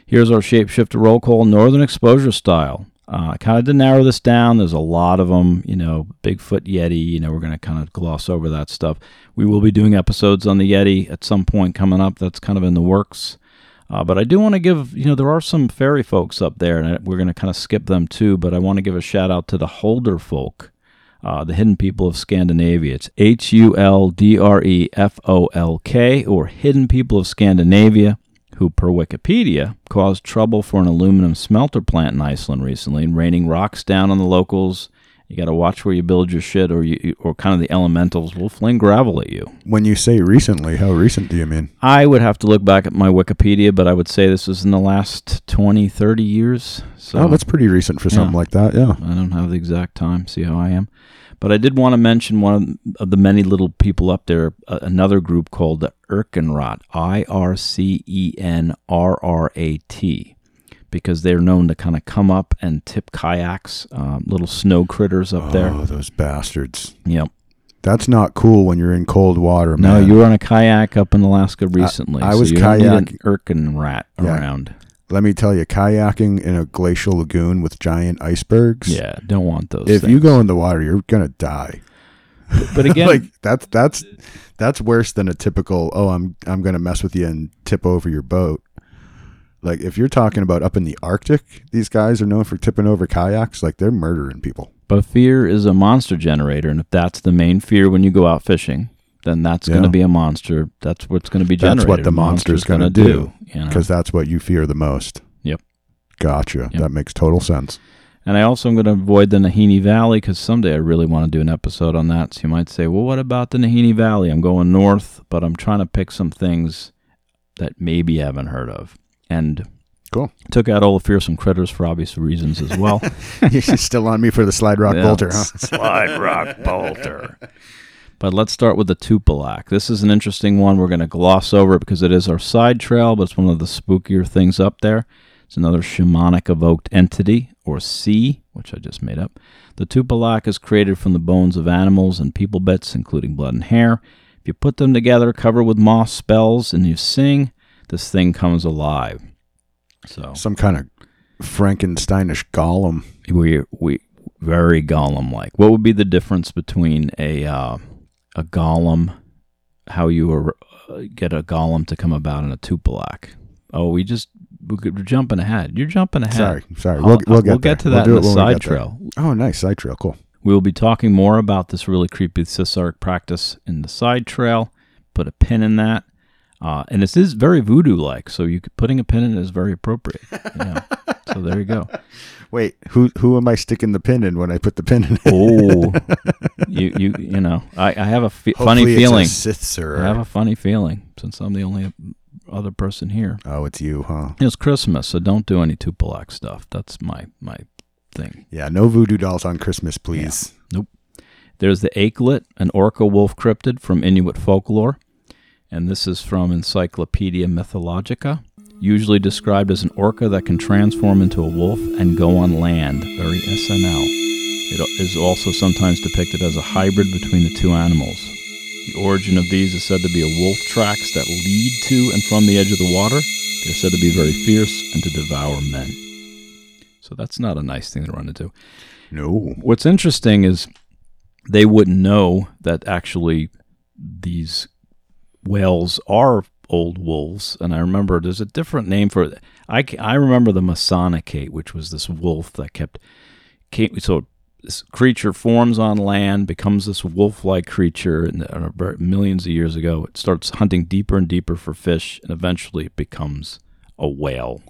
Here's our shapeshifter roll call, Northern Exposure style. Uh, I kind of did narrow this down. There's a lot of them. You know, Bigfoot Yeti. You know, we're going to kind of gloss over that stuff. We will be doing episodes on the Yeti at some point coming up. That's kind of in the works. Uh, but I do want to give, you know, there are some fairy folks up there, and we're going to kind of skip them too. But I want to give a shout out to the Huldrefolk, uh, the hidden people of Scandinavia. It's H U L D R E F O L K, or Hidden People of Scandinavia, who, per Wikipedia, caused trouble for an aluminum smelter plant in Iceland recently and raining rocks down on the locals. You got to watch where you build your shit, or you, or kind of the elementals will fling gravel at you. When you say recently, how recent do you mean? I would have to look back at my Wikipedia, but I would say this was in the last 20, 30 years. So oh, that's pretty recent for something Yeah. like that. Yeah. I don't have the exact time. See how I am. But I did want to mention one of the many little people up there, uh, another group called the Ircenrrat, I R C E N R R A T, because they're known to kind of come up and tip kayaks, um, little snow critters up there. Oh, those bastards. Yep. That's not cool when you're in cold water, man. No, you were on a kayak up in Alaska recently. I so was you don't need kayak- Ircenrrat Yeah. around. Let me tell you, kayaking in a glacial lagoon with giant icebergs. Yeah, don't want those. If things. you go in the water, you're gonna die. but again, like that's that's that's worse than a typical. Oh, I'm I'm gonna mess with you and tip over your boat. Like if you're talking about up in the Arctic, these guys are known for tipping over kayaks. Like they're murdering people. But fear is a monster generator, and if that's the main fear when you go out fishing, then that's going to be a monster. That's what's going to be That's what the monster's gonna gonna do, you know? because that's what you fear the most. Yep. Gotcha. Yep. That makes total sense. And I also am going to avoid the Nahanni Valley because someday I really want to do an episode on that. So you might say, well, what about the Nahanni Valley? I'm going north, but I'm trying to pick some things that maybe you haven't heard of. And Cool. took out all the fearsome critters for obvious reasons as well. You're still on me for the slide rock Yeah, bolter, huh? Slide rock bolter. But let's start with the Tupilak. This is an interesting one. We're going to gloss over it because it is our side trail, but it's one of the spookier things up there. It's another shamanic evoked entity, or C, which I just made up. The Tupilak is created from the bones of animals and people bits, including blood and hair. If you put them together, cover with moss spells, and you sing, this thing comes alive. So Some kind of Frankensteinish golem. we we very golem like. What would be the difference between a uh, a golem, how you are, uh, get a golem to come about in a tupilak? Oh, we just we could- we're jumping ahead. You're jumping ahead. Sorry, sorry. We'll, we'll get we'll get to We'll that do in the side get there. trail. Oh, nice side trail. Cool. We will be talking more about this really creepy Cisark practice in the side trail. Put a pin in that. Uh, and this is very voodoo like, so you could, putting a pin in it is very appropriate. Yeah. so there you go. Wait, who who am I sticking the pin in when I put the pin in? Oh, you you you know, I, I have a fe- funny Hopefully it's a feeling. Sith sir. I have a funny feeling since I'm the only other person here. oh, it's you, huh? It's Christmas, so don't do any Tupilak stuff. That's my my thing. Yeah, no voodoo dolls on Christmas, please. Nope. There's the Akhlut, an orca wolf cryptid from Inuit folklore, and this is from Encyclopedia Mythologica. Usually described as an orca that can transform into a wolf and go on land. Very SNL. It is also sometimes depicted as a hybrid between the two animals. The origin of these is said to be a wolf tracks that lead to and from the edge of the water. They're said to be very fierce and to devour men. So that's not a nice thing to run into. No. What's interesting is they wouldn't know that actually these whales are old wolves. And I remember there's a different name for it. I, I remember the Masonicate, which was this wolf that kept came, so this creature forms on land, becomes this wolf-like creature, and uh, millions of years ago, it starts hunting deeper and deeper for fish, and eventually it becomes a whale.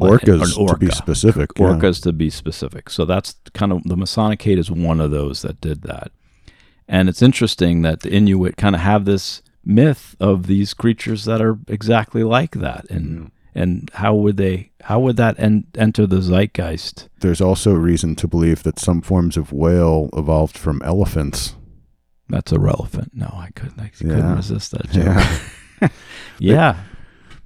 Orcas, to be orca specific. yeah. orcas to be specific. So that's kind of the Masonicate is one of those that did that. And it's interesting that the Inuit kind of have this myth of these creatures that are exactly like that. And and how would they how would that en- enter the zeitgeist? There's also reason to believe that some forms of whale evolved from elephants. That's irrelevant. No, I couldn't I couldn't Yeah. resist that joke. Yeah. Yeah.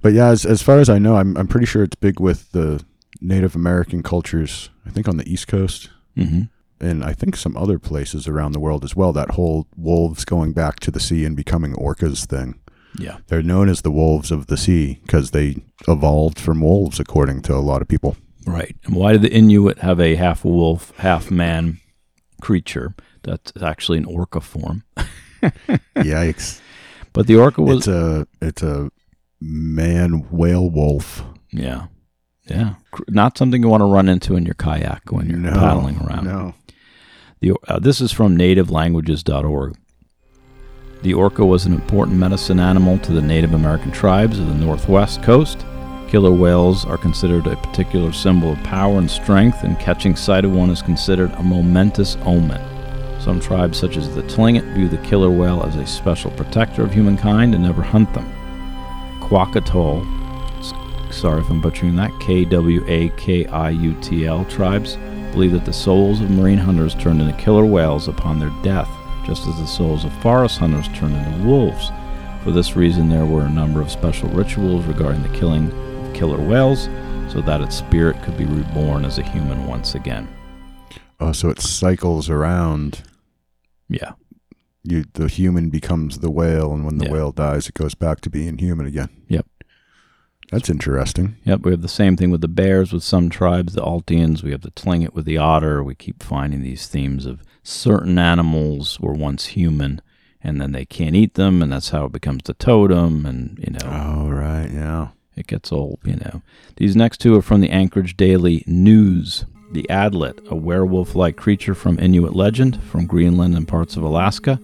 But yeah, as, as far as I know, I'm I'm pretty sure it's big with the Native American cultures. I think on the East Coast, hmm and I think some other places around the world as well. That whole wolves going back to the sea and becoming orcas thing. Yeah. They're known as the wolves of the sea because they evolved from wolves, according to a lot of people. Right. And why did the Inuit have a half wolf, half man creature that's actually an orca form? Yikes! But the orca was it's a it's a man whale wolf. Yeah. Yeah. Not something you want to run into in your kayak when you're no, paddling around. No. The, uh, this is from nativelanguages.org. The orca was an important medicine animal to the Native American tribes of the northwest coast. Killer whales are considered a particular symbol of power and strength, and catching sight of one is considered a momentous omen. Some tribes, such as the Tlingit, view the killer whale as a special protector of humankind and never hunt them. Kwakatol, sorry if I'm butchering that, K W A K I U T L tribes believe that the souls of marine hunters turned into killer whales upon their death, just as the souls of forest hunters turned into wolves. For this reason, there were a number of special rituals regarding the killing of killer whales, so that its spirit could be reborn as a human once again. Oh, so it cycles around. Yeah, You, the human becomes the whale, and when the Yeah. whale dies, it goes back to being human again. Yep. That's interesting. Yep, we have the same thing with the bears with some tribes, the Altians. We have the Tlingit with the otter. We keep finding these themes of certain animals were once human, and then they can't eat them, and that's how it becomes the totem. And you know, Oh, right. Yeah. it gets old. You know, these next two are from the Anchorage Daily News. The Adlet, a werewolf-like creature from Inuit legend, from Greenland and parts of Alaska,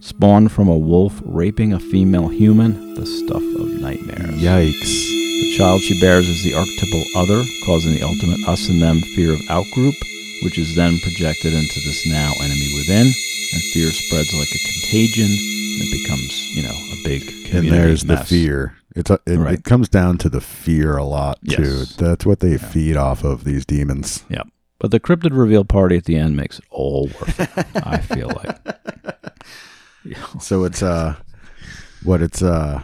spawned from a wolf raping a female human. The stuff of nightmares. Yikes. Child she bears is the archetypal other, causing the ultimate us and them fear of outgroup, which is then projected into this now enemy within, and fear spreads like a contagion, and it becomes, you know, a big community And there's the fear. It's a, it, Right. it comes down to the fear a lot too. Yes. That's what they Yeah. feed off of these demons. Yep. But the cryptid reveal party at the end makes it all worth it. I feel like. So it's uh, what it's uh,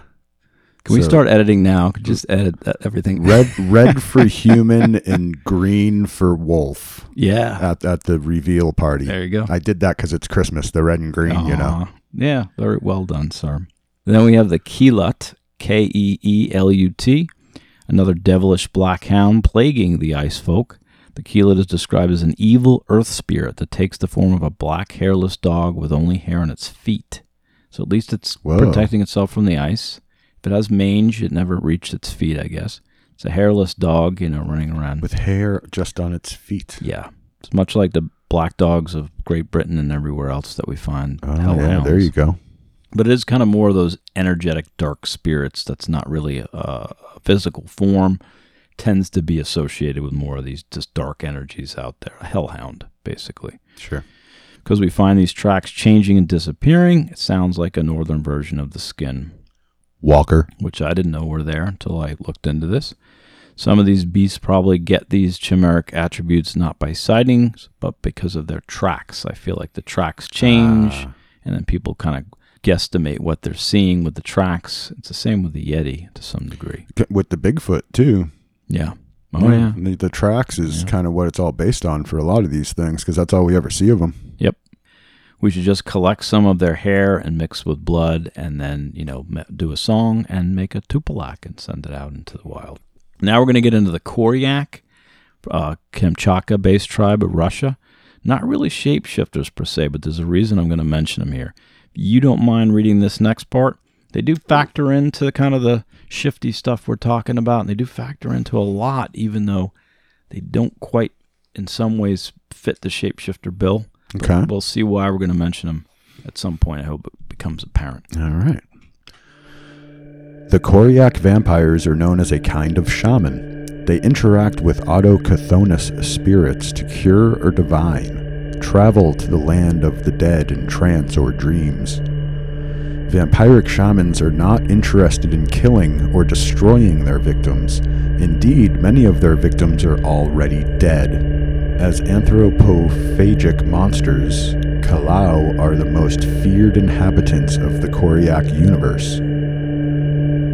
Can we So- start editing now? Just edit everything. red red for human and green for wolf Yeah. at at the reveal party. There you go. I did that because it's Christmas. The red and green, you know. Yeah, very well done, sir. Then we have the Keelut, K E E L U T, another devilish black hound plaguing the ice folk. The Keelut is described as an evil earth spirit that takes the form of a black hairless dog with only hair on its feet. So at least it's Whoa. protecting itself from the ice. If it has mange, it never reached its feet, I guess. It's a hairless dog, you know, running around. With hair just on its feet. yeah. It's much like the black dogs of Great Britain and everywhere else that we find. Oh yeah, there you go. but it is kind of more of those energetic dark spirits that's not really a, a physical form tends to be associated with more of these just dark energies out there a hellhound basically Sure. because we find these tracks changing and disappearing it sounds like a northern version of the skin Walker. which i didn't know were there until i looked into this some of these beasts probably get these chimeric attributes not by sightings but because of their tracks i feel like the tracks change Ah. and then people kind of guesstimate what they're seeing with the tracks. It's the same with the Yeti to some degree. With the Bigfoot too. Yeah. Oh yeah. The, the tracks is Yeah. kind of what it's all based on for a lot of these things because that's all we ever see of them. We should just collect some of their hair and mix with blood, and then you know do a song and make a tupilak and send it out into the wild. Now we're going to get into the Koryak, uh, Kamchatka-based tribe of Russia. Not really shapeshifters per se, but there's a reason I'm going to mention them here. If you don't mind reading this next part, they do factor into kind of the shifty stuff we're talking about, and they do factor into a lot, even though they don't quite, in some ways, fit the shapeshifter bill. Okay. We'll see why we're going to mention them at some point. I hope it becomes apparent. All right. The Koryak vampires are known as a kind of shaman. They interact with autochthonous spirits to cure or divine, travel to the land of the dead in trance or dreams. Vampiric shamans are not interested in killing or destroying their victims. Indeed, many of their victims are already dead. As anthropophagic monsters, Kalau are the most feared inhabitants of the Koryak universe.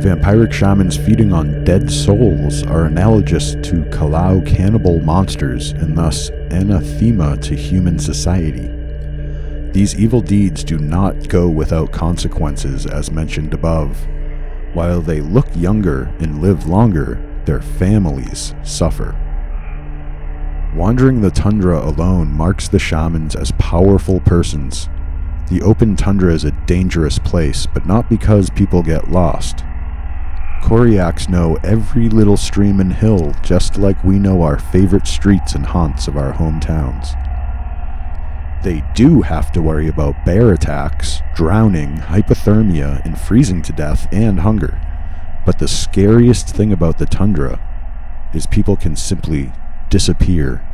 Vampiric shamans feeding on dead souls are analogous to Kalau cannibal monsters and thus anathema to human society. These evil deeds do not go without consequences, as mentioned above. While they look younger and live longer, their families suffer. Wandering the tundra alone marks the shamans as powerful persons. The open tundra is a dangerous place, but not because people get lost. Koryaks know every little stream and hill just like we know our favorite streets and haunts of our hometowns. They do have to worry about bear attacks, drowning, hypothermia, and freezing to death and hunger. But the scariest thing about the tundra is people can simply disappear.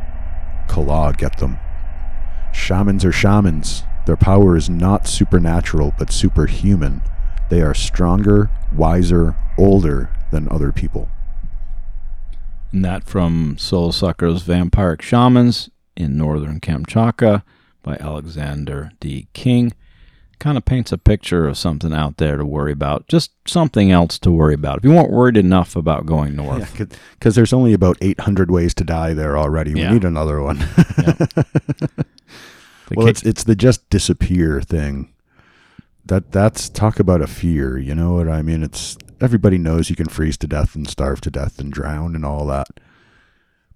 Kala get them. Shamans are shamans. Their power is not supernatural but superhuman. They are stronger, wiser, older than other people. And that from Soul Sucker's Vampiric Shamans in Northern Kamchatka by Alexander D. King. Kind of paints a picture of something out there to worry about. Just something else to worry about. If you weren't worried enough about going north. Yeah, because there's only about 800 ways to die there already. We Yeah. need another one. Well, it's it's the just disappear thing. That that's talk about a fear. You know what I mean? It's everybody knows you can freeze to death and starve to death and drown and all that,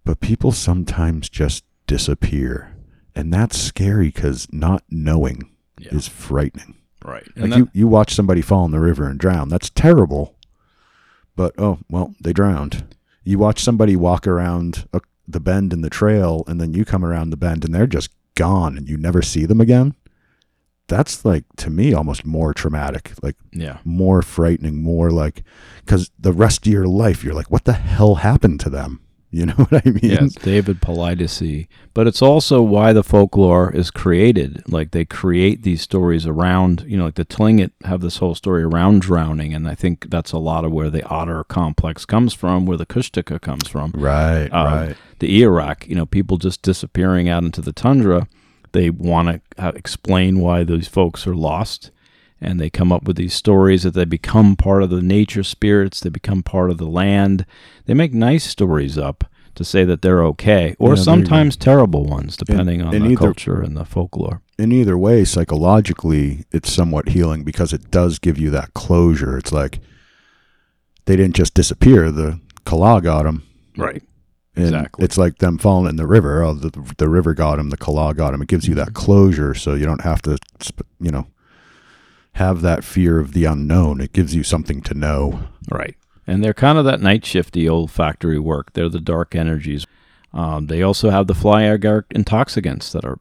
but people sometimes just disappear, and that's scary because not knowing Yeah. is frightening. right. Like And that- you, you watch somebody fall in the river and drown. That's terrible. But oh well, they drowned. You watch somebody walk around a, the bend in the trail, and then you come around the bend and they're just gone, and you never see them again. That's like to me almost more traumatic, like yeah. more frightening, more like because the rest of your life you're like, what the hell happened to them? You know what I mean? Yes, David Politis. But it's also why the folklore is created. Like they create these stories around, you know, like the Tlingit have this whole story around drowning, and I think that's a lot of where the otter complex comes from, where the Kushtaka comes from. Right, Um, right. The Iraq, you know, people just disappearing out into the tundra. They want to uh, explain why those folks are lost, and they come up with these stories that they become part of the nature spirits. They become part of the land. They make nice stories up to say that they're okay, or Yeah, there you go. sometimes terrible ones, depending on and the either- culture and the folklore. in either way, psychologically, it's somewhat healing because it does give you that closure. It's like they didn't just disappear; the Kala got them. Right. And Exactly. It's like them falling in the river. Oh, the, the river got him. The Kala got him. It gives you that mm-hmm. closure, so you don't have to, you know, have that fear of the unknown. It gives you something to know. Right. And they're kind of that night shifty old factory work. They're the dark energies. Um, they also have the fly agaric intoxicants that are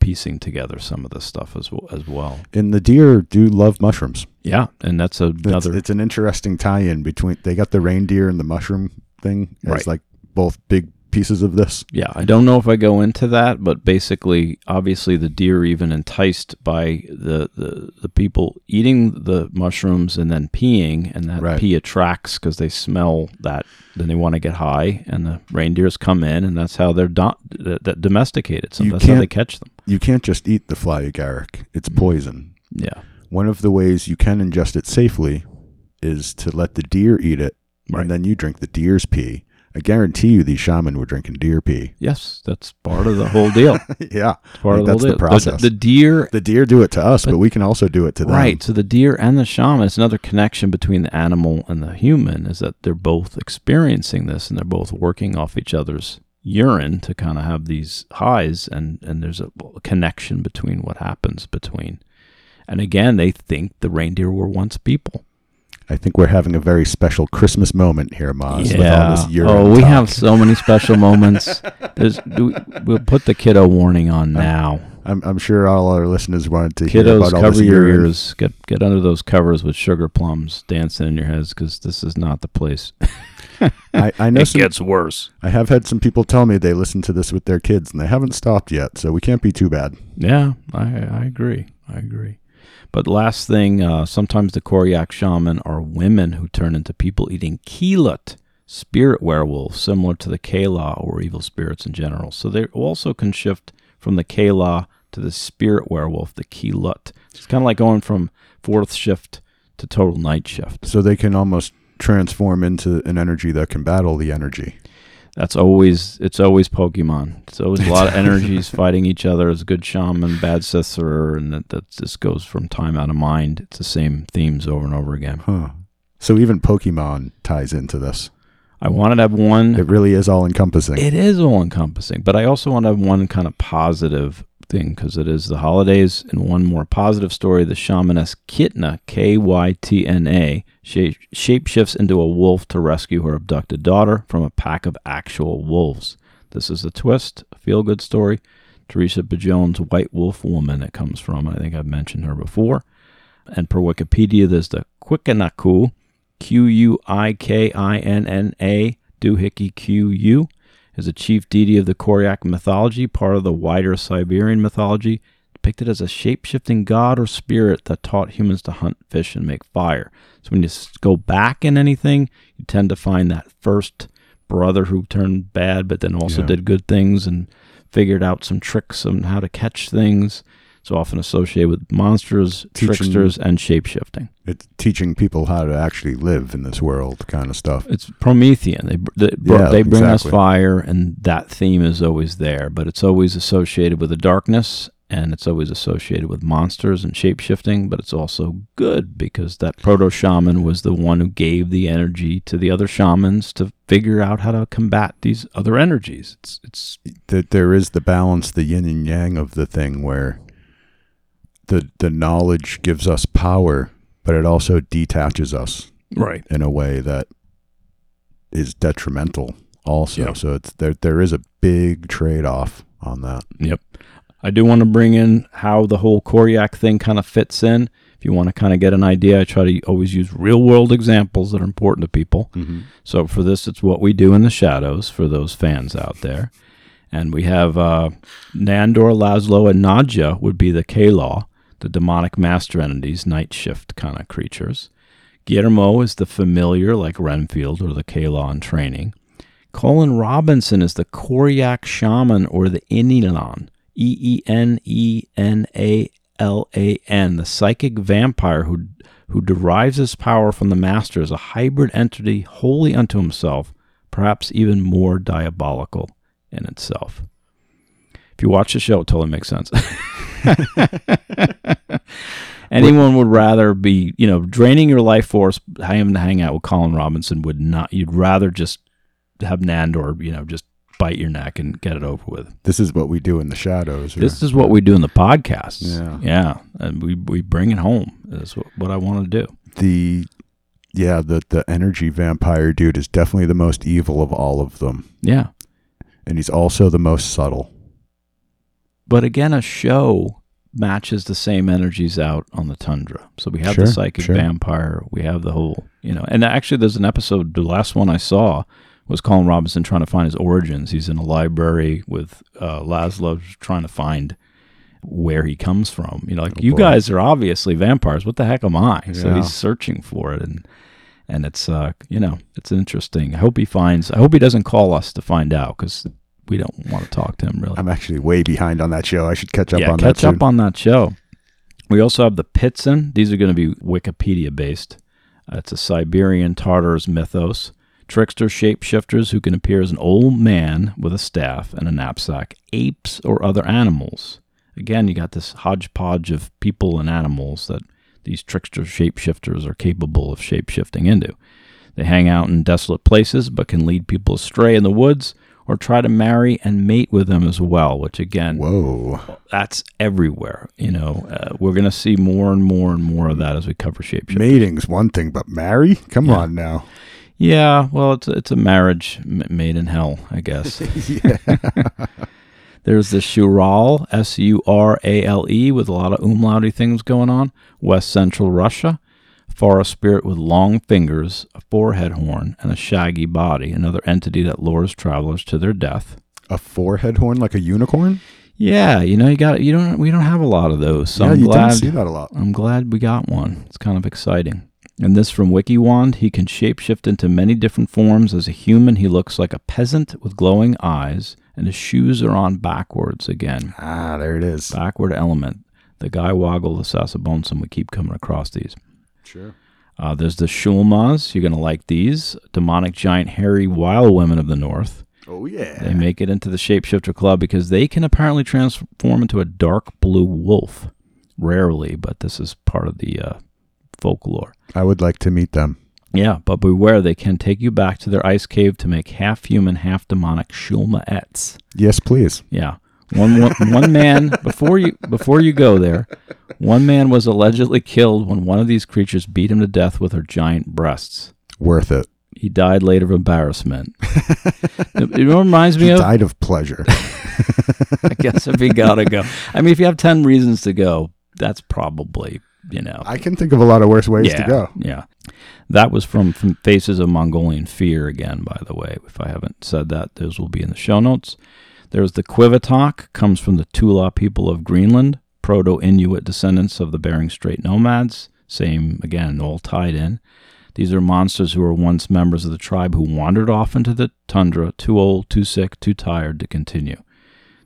piecing together some of this stuff as well. As well. And the deer do love mushrooms. Yeah, and that's It's, another. it's an interesting tie-in between. They got the reindeer and the mushroom thing as Right. like both big pieces of this. yeah, I don't know if I go into that, but basically, obviously, the deer even enticed by the, the, the people eating the mushrooms and then peeing, and that Right. pee attracts because they smell that. Then they want to get high, and the reindeers come in, and that's how they're do- that, domesticated. So You that's how they catch them. You can't just eat the fly agaric. It's Mm. poison. Yeah. One of the ways you can ingest it safely is to let the deer eat it, Right. and then you drink the deer's pee. I guarantee you, these shaman were drinking deer pee. Yes, that's part of the whole deal. yeah, It's part of the that's the deal. process. The, deer, the deer do it to us, but, But- we can also do it to them. right? So the deer and the shaman. It's another connection between the animal and the human. Is that they're both experiencing this and they're both working off each other's urine to kind of have these highs, and and there's a connection between what happens between. And again, they think the reindeer were once people. I think we're having a very special Christmas moment here, Moz. With all this urine oh, we talk. have so many special moments. There's, do we, we'll put the kiddo warning on now. I'm, I'm sure all our listeners wanted to hear Kiddos, about all cover this your urine. ears. Get get under those covers with sugar plums dancing in your heads because this is not the place. I, I know some, gets worse. I have had some people tell me they listen to this with their kids, and they haven't stopped yet, so we can't be too bad. Yeah, I I agree. I agree. But last thing, uh, sometimes the Koryak shaman are women who turn into people eating keelut, spirit werewolves, similar to the Kala or evil spirits in general. So they also can shift from the Kala to the spirit werewolf, the keelut. It's kind of like going from fourth shift to total night shift. So they can almost transform into an energy that can battle the energy. That's always it's always Pokemon. It's always a lot of energies fighting each other. It's good shaman, bad sorcerer, and that, that just goes from time out of mind. It's the same themes over and over again. Huh. So even Pokemon ties into this. I wanted to have one. It really is all encompassing. It is all encompassing, but I also want to have one kind of positive thing because it is the holidays and one more positive story. The shamaness Kitna, K Y T N A, shape shapeshifts into a wolf to rescue her abducted daughter from a pack of actual wolves. This is the twist, a feel good story. Teresa Pijoan's White Wolf Woman it comes from. I think I've mentioned her before. And per Wikipedia, there's the Quikinna'qu, Q U I K I N N A, Doohickey Q U, is a chief deity of the Koryak mythology, part of the wider Siberian mythology, depicted as a shape shifting god or spirit that taught humans to hunt, fish, and make fire. So when you go back in anything, you tend to find that first brother who turned bad, but then also Yeah. did good things and figured out some tricks on how to catch things. It's often associated with monsters, Teaching- tricksters, and shapeshifting. It's teaching people how to actually live in this world, kind of stuff. It's Promethean. They they, Yeah, they bring us fire, and that theme is always there. But it's always associated with the darkness, and it's always associated with monsters and shapeshifting. But it's also good because that proto shaman was the one who gave the energy to the other shamans to figure out how to combat these other energies. It's it's That there is the balance, the yin and yang of the thing, where the the knowledge gives us power, but it also detaches us right. in a way that is detrimental. Also, Yeah. so it's there. There is a big trade off on that. Yep. I do want to bring in how the whole Koryak thing kind of fits in. If you want to kind of get an idea, I try to always use real world examples that are important to people. Mm-hmm. So for this, it's what we do in the shadows for those fans out there. And we have uh, Nandor, Laszlo, and Nadja would be the Kalau, the demonic master entities, night shift kind of creatures. Guillermo is the familiar, like Renfield or the Kalau in training. Colin Robinson is the Koryak shaman or the Inilan, E E N E N A L A N, the psychic vampire who who derives his power from the master as a hybrid entity wholly unto himself, perhaps even more diabolical in itself. If you watch the show, it totally makes sense. Anyone would rather be, you know, draining your life force, having to hang out with Colin Robinson would not. You'd rather just have Nandor, you know, just bite your neck and get it over with. This is what we do in the shadows. or- This is what we do in the podcasts. Yeah. yeah, and we we bring it home. That's what, what I want to do. the yeah the the energy vampire dude is definitely the most evil of all of them, Yeah, and he's also the most subtle. But again, a show matches the same energies out on the tundra. So we have Sure, the psychic sure. vampire. We have the whole, you know, and actually, there's an episode. The last one I saw was Colin Robinson trying to find his origins. He's in a library with uh, Laszlo trying to find where he comes from. You know, like Oh, you boy. guys are obviously vampires. What the heck am I? So he's searching for it, and and it's uh, you know, it's interesting. I hope he finds. I hope he doesn't call us to find out because we don't want to talk to him really. I'm actually way behind on that show. I should catch up yeah, on catch that. up soon. on that show. We also have the Pitsin. These are going to be Wikipedia based. Uh, it's a Siberian Tartars mythos. Trickster shapeshifters who can appear as an old man with a staff and a knapsack, apes or other animals. Again, you got this hodgepodge of people and animals that these trickster shapeshifters are capable of shapeshifting into. They hang out in desolate places but can lead people astray in the woods or try to marry and mate with them as well, which again, Whoa. that's everywhere. You know, uh, we're going to see more and more and more of that as we cover shapeshift. Mating's one thing, but marry? Come Yeah. on now. yeah, well, it's it's a marriage m- made in hell, I guess. There's the Shurale, S U R A L E, with a lot of umlauty things going on. West Central Russia, forest spirit with long fingers, a forehead horn, and a shaggy body. Another entity that lures travelers to their death. A forehead horn like a unicorn? Yeah, you know, you got you don't we don't have a lot of those. So yeah, I'm you glad don't see that a lot. I'm glad we got one. It's kind of exciting. And this from WikiWand, he can shapeshift into many different forms. As a human, he looks like a peasant with glowing eyes, and his shoes are on backwards again. Ah, there it is. Backward element. The guy woggle the Sasabonsum. We keep coming across these. Sure. Uh, there's the Shulmas. You're going to like these. Demonic giant hairy wild women of the north. Oh, yeah. They make it into the Shapeshifter Club because they can apparently transform into a dark blue wolf. Rarely, but this is part of the uh, folklore. I would like to meet them. Yeah, but beware, they can take you back to their ice cave to make half human, half demonic Shulmaets. Yes, please. Yeah. One, one, one man before you before you go there, one man was allegedly killed when one of these creatures beat him to death with her giant breasts. Worth it. He died late of embarrassment. it, it reminds me He of. died of pleasure. I guess if you gotta go. I mean, if you have ten reasons to go, that's probably you know. I can think of a lot of worse ways yeah, to go. Yeah. That was from, from Faces of Mongolian Fear again, by the way. If I haven't said that, those will be in the show notes. There's the Qivittoq, comes from the Thule people of Greenland, Proto Inuit descendants of the Bering Strait nomads. Same, again, all tied in. These are monsters who were once members of the tribe who wandered off into the tundra, too old, too sick, too tired to continue.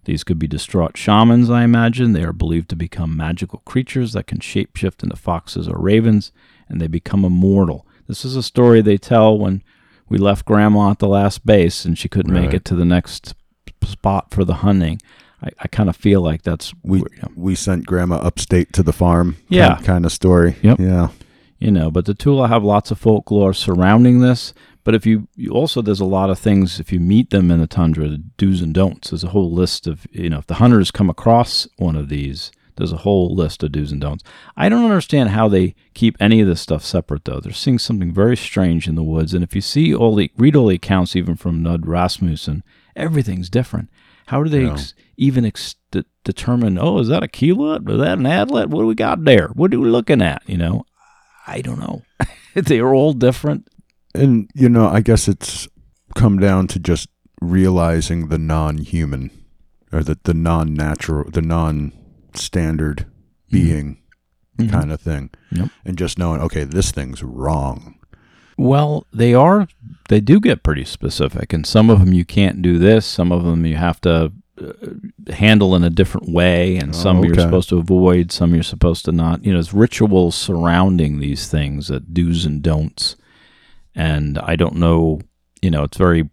These could be distraught shamans, I imagine. They are believed to become magical creatures that can shapeshift into foxes or ravens, and they become immortal. This is a story they tell when we left Grandma at the last base and she couldn't make it to the next spot for the hunting. I, I kind of feel like that's We you know, we sent grandma upstate to the farm. Yeah. kind, kind of story. Yep. Yeah. you know but the tula have lots of folklore surrounding this but if you, you also there's a lot of things if you meet them in the tundra the do's and don'ts there's a whole list of you know if the hunters come across one of these there's a whole list of do's and don'ts. I don't understand how they keep any of this stuff separate though. They're seeing something very strange in the woods and if you see all the read all the accounts even from Knud Rasmussen everything's different. How do they Yeah. ex- even ex- de- determine oh is that a keelut is that an adlet? What do we got there? What are we looking at? You know? I don't know. they are all different. And you know, I guess it's come down to just realizing the non-human or the the non-natural, the non-standard being Mhm. kind of thing. Yep. And just knowing, okay, this thing's wrong. Well, they are. They do get pretty specific, and some of them you can't do this. Some of them you have to uh, handle in a different way, and Oh, some you're supposed to avoid. Some you're supposed to not. You know, it's rituals surrounding these things that do's and don'ts, and I don't know. You know, it's very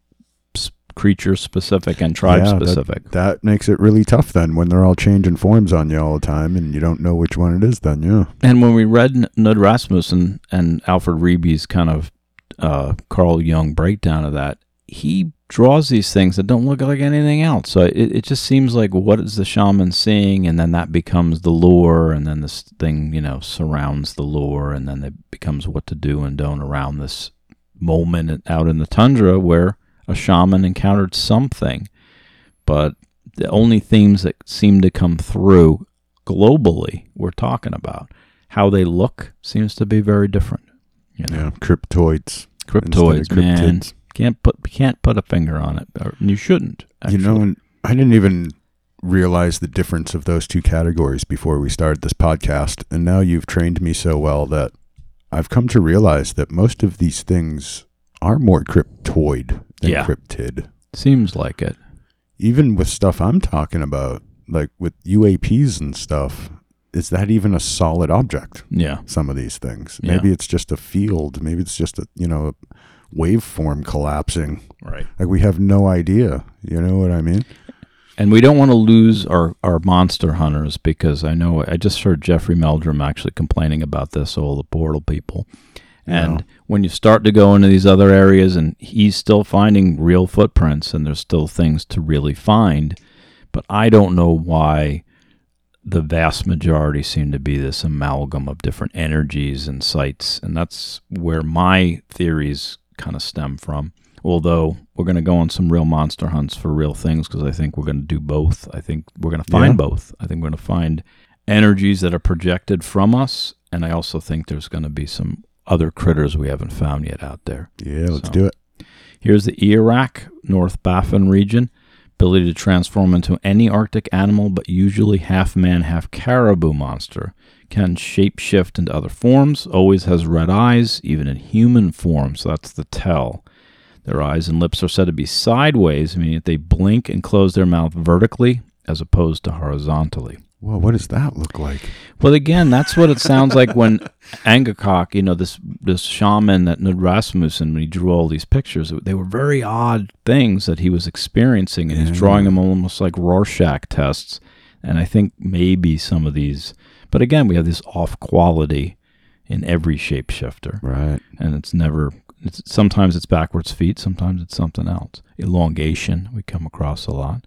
creature specific and tribe Yeah, specific. That makes it really tough then when they're all changing forms on you all the time and you don't know which one it is then, yeah. And when we read Knud Rasmussen and Alfred Reeby's kind of uh, Carl Jung breakdown of that, he draws these things that don't look like anything else. So it, it just seems like what is the shaman seeing, and then that becomes the lore, and then this thing, you know, surrounds the lore, and then it becomes what to do and don't around this moment out in the tundra where a shaman encountered something. But the only themes that seem to come through globally we're talking about. How they look seems to be very different. You know, Yeah, cryptoids. cryptoids, man, can't put can't put a finger on it, you shouldn't. You know, I didn't even realize the difference of those two categories before we started this podcast. And now you've trained me so well that I've come to realize that most of these things are more cryptoid than Yeah. cryptid. seems like it. Even with stuff I'm talking about, like with UAPs and stuff, is that even a solid object? Yeah, Some of these things. Yeah. Maybe it's just a field. Maybe it's just a, you know, a waveform collapsing. right. Like we have no idea. You know what I mean? And we don't want to lose our, our monster hunters because I know I just heard Jeffrey Meldrum actually complaining about this, all the portal people. And when you start to go into these other areas, and he's still finding real footprints, and there's still things to really find, but I don't know why the vast majority seem to be this amalgam of different energies and sites, and that's where my theories kind of stem from. Although we're going to go on some real monster hunts for real things because I think we're going to do both. I think we're going to find Yeah. both. I think we're going to find energies that are projected from us, and I also think there's going to be some other critters we haven't found yet out there. Yeah, let's So- do it. Here's the Ijiraq, North Baffin region. Ability to transform into any Arctic animal, but usually half man, half caribou monster. Can shapeshift into other forms. Always has red eyes, even in human form, so that's the tell. Their eyes and lips are said to be sideways, meaning that they blink and close their mouth vertically as opposed to horizontally. Well, what does that look like? Well, again, that's what it sounds like when Angakok, you know, this this shaman that Knud Rasmussen, when he drew all these pictures, they were very odd things that he was experiencing, and he's drawing them almost like Rorschach tests. And I think maybe some of these, but again, we have this off quality in every shapeshifter, Right. and it's never. It's, sometimes it's backwards feet, sometimes it's something else. Elongation we come across a lot.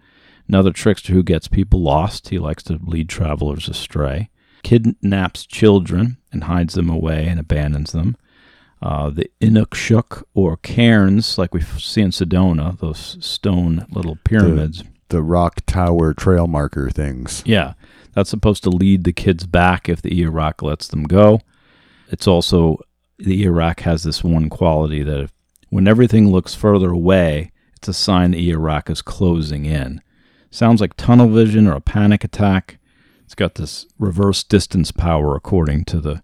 Another trickster who gets people lost. He likes to lead travelers astray. Kidnaps children and hides them away and abandons them. Uh, the Inukshuk or cairns, like we see in Sedona, those stone little pyramids. The rock tower trail marker things. Yeah, that's supposed to lead the kids back if the Ijiraq lets them go. It's also the Ijiraq has this one quality that if, when everything looks further away, it's a sign the Ijiraq is closing in. Sounds like tunnel vision or a panic attack. It's got this reverse distance power, according to the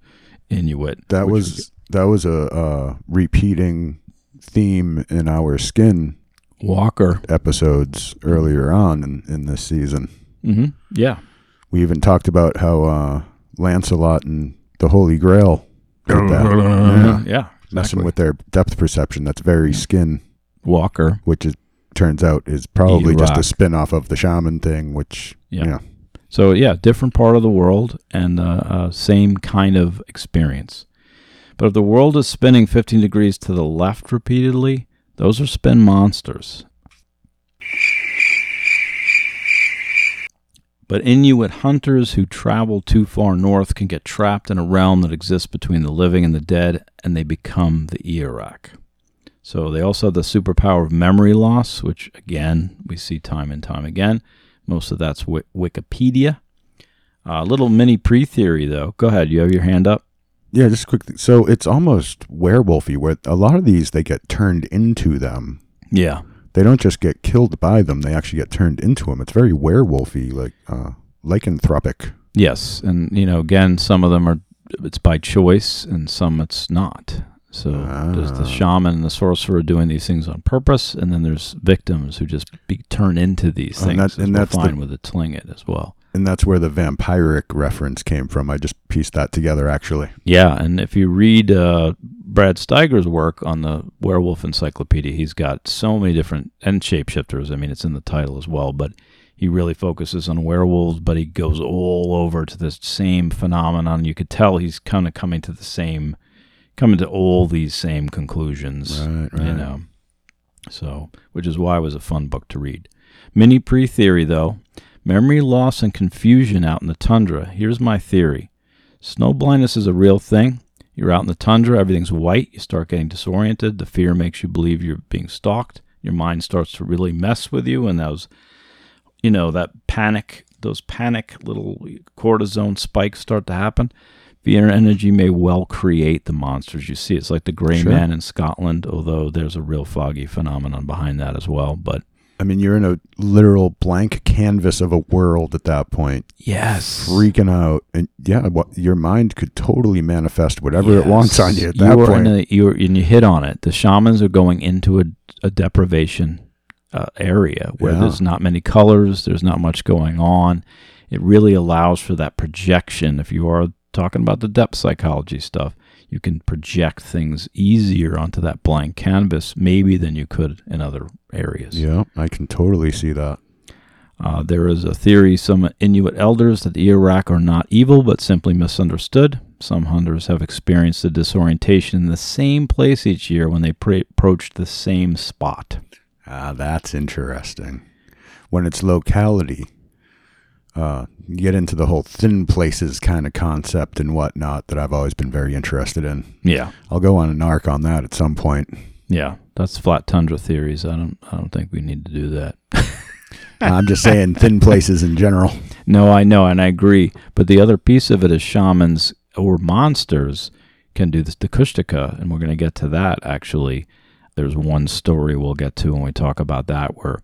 Inuit. That was that was a uh, repeating theme in our skin Walker. episodes earlier on in, in this season. hmm Yeah, We even talked about how uh, Lancelot and the Holy Grail did that. Yeah. yeah, messing with their depth perception. That's very skin, Walker. which is turns out is probably just a Ijiraq. spin off of the shaman thing. Which Yeah. yeah, So yeah, different part of the world and uh, uh, same kind of experience. But if the world is spinning 15 degrees to the left repeatedly, those are spin monsters. But Inuit hunters who travel too far north can get trapped in a realm that exists between the living and the dead, and they become the Ijiraq. So they also have the superpower of memory loss, which again we see time and time again. Most of that's wi- Wikipedia. A little mini pre-theory though. Go ahead. You have your hand up. yeah. Just quick. So it's almost werewolfy, where a lot of these they get turned into them. Yeah. They don't just get killed by them; they actually get turned into them. It's very werewolfy, like uh, lycanthropic. Yes, and you know, again, some of them are it's by choice, and some it's not. So there's the Ah. shaman and the sorcerer doing these things on purpose, and then there's victims who just be turned into these And things. that- and that's the- fine with the Tlingit as well. And that's where the vampiric reference came from. I just pieced that together, actually. Yeah, and if you read uh, Brad Steiger's work on the Werewolf Encyclopedia, he's got so many different and shapeshifters. I mean, it's in the title as well, but he really focuses on werewolves, but he goes all over to this same phenomenon. You could tell he's kind of coming to the same, coming to all these same conclusions. Right, You know, so which is why it was a fun book to read. Mini pre theory though, memory loss and confusion out in the tundra. Here's my theory: snow blindness is a real thing. You're out in the tundra, everything's white. You start getting disoriented. The fear makes you believe you're being stalked. Your mind starts to really mess with you, and those, you know, that panic, those panic little cortisone spikes start to happen. Fear energy may well create the monsters you see. It's like the Gray Sure. Man in Scotland, although there's a real foggy phenomenon behind that as well. But I mean, you're in a literal blank canvas of a world at that point. yes, freaking out, and yeah, what your mind could totally manifest whatever it wants on you at You that are point. A, you're, and you hit on it. The shamans are going into a, a deprivation uh, area where Yeah. there's not many colors, there's not much going on. It really allows for that projection. If you are talking about the depth psychology stuff, you can project things easier onto that blank canvas, maybe than you could in other areas. yeah, I can totally see that. Uh, there is a theory some Inuit elders that the Ijiraq are not evil but simply misunderstood. Some hunters have experienced the disorientation in the same place each year when they pre- approached the same spot. Ah, that's interesting. When it's locality, uh, get into the whole thin places kind of concept and whatnot that I've always been very interested in. Yeah, I'll go on an arc on that at some point. yeah, that's flat tundra theories. I don't, I don't think we need to do that. I'm just saying thin places in general. No, I know, and I agree. But the other piece of it is shamans or monsters can do this to Kushtaka, and we're going to get to that actually. There's one story we'll get to when we talk about that where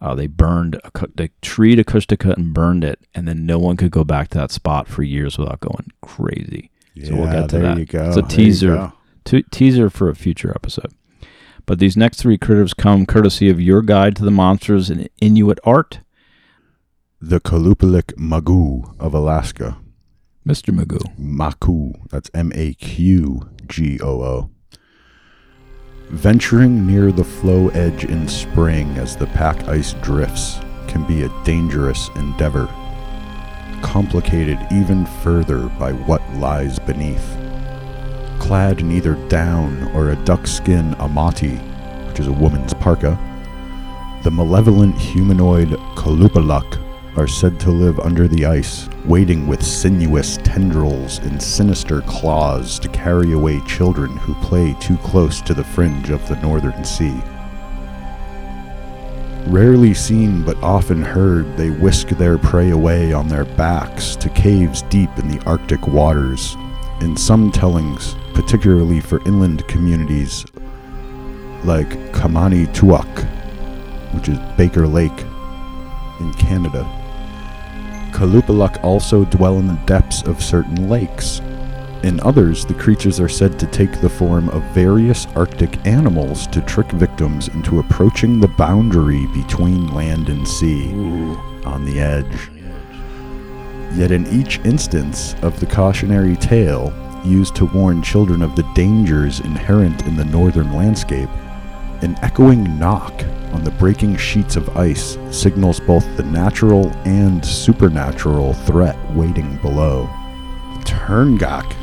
uh, they burned, a, they a Kushtaka and burned it, and then no one could go back to that spot for years without going crazy. So we'll Yeah, get to there that. you go. It's a There teaser. Te- teaser for a future episode. But these next three critters come courtesy of your guide to the monsters in Inuit art, The Kalupalik Magoo of Alaska. Mr. Magoo. Maku. That's M A Q G O O. Venturing near the floe edge in spring as the pack ice drifts can be a dangerous endeavor, complicated even further by what lies beneath. Clad in either down or a duckskin amauti, which is a woman's parka, the malevolent humanoid Kalupalak are said to live under the ice, waiting with sinuous tendrils and sinister claws to carry away children who play too close to the fringe of the northern sea. Rarely seen but often heard, they whisk their prey away on their backs to caves deep in the Arctic waters. In some tellings, particularly for inland communities like Qamani'tuaq, which is Baker Lake in Canada. Kalupaluk also dwell in the depths of certain lakes. In others, the creatures are said to take the form of various Arctic animals to trick victims into approaching the boundary between land and sea on the edge. Yet in each instance of the cautionary tale used to warn children of the dangers inherent in the northern landscape, an echoing knock on the breaking sheets of ice signals both the natural and supernatural threat waiting below. Turngak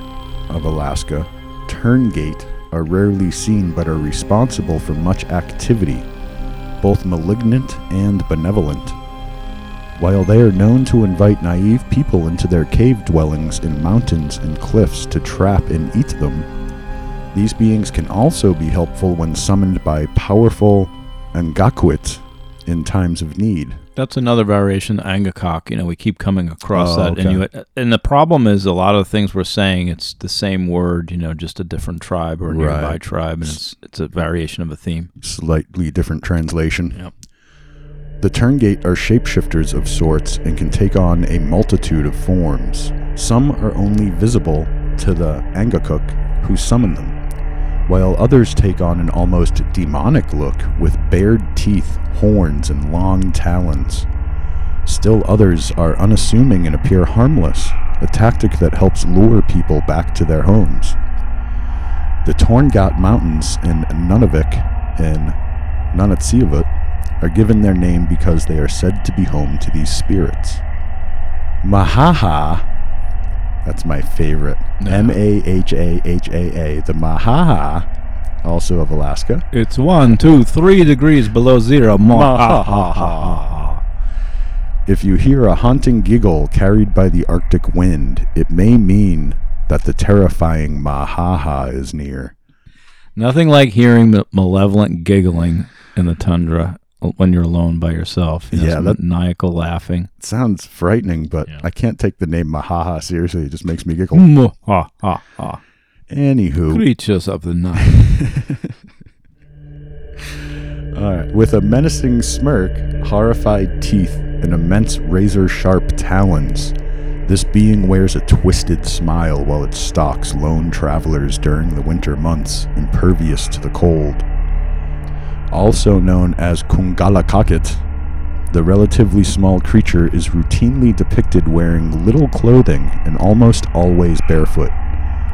of Alaska, Tuurngait are rarely seen but are responsible for much activity, both malignant and benevolent. While they are known to invite naive people into their cave dwellings in mountains and cliffs to trap and eat them, these beings can also be helpful when summoned by powerful Angakwit in times of need. That's another variation, Angakok. You know, we keep coming across Oh, that, okay. and you and the problem is a lot of the things we're saying. It's the same word, you know, just a different tribe or a nearby Right. tribe, and it's it's a variation of a theme. Slightly different translation. Yep. The Tuurngait are shapeshifters of sorts and can take on a multitude of forms. Some are only visible to the Angakok who summon them, while others take on an almost demonic look with bared teeth, horns, and long talons. Still others are unassuming and appear harmless, a tactic that helps lure people back to their homes. The Torngat Mountains in Nunavik and Nunatsiavut are given their name because they are said to be home to these spirits. Mahaha, that's my favorite. M A H A H A A, the Mahaha, also of Alaska. It's one, two, three degrees below zero. Mo- ha, ha, ha, ha. If you hear a haunting giggle carried by the Arctic wind, it may mean that the terrifying Mahaha is near. Nothing like hearing ma- malevolent giggling in the tundra when you're alone by yourself. You know, Yeah, that- maniacal laughing. Sounds frightening, but Yeah. I can't take the name Mahaha seriously. It just makes me giggle. Mo- ha, ha, ha. Anywho, Creatures of the night. All right. With a menacing smirk, horrified teeth, and immense razor sharp talons, this being wears a twisted smile while it stalks lone travelers during the winter months, impervious to the cold. Also known as Kungalakakit, the relatively small creature is routinely depicted wearing little clothing and almost always barefoot,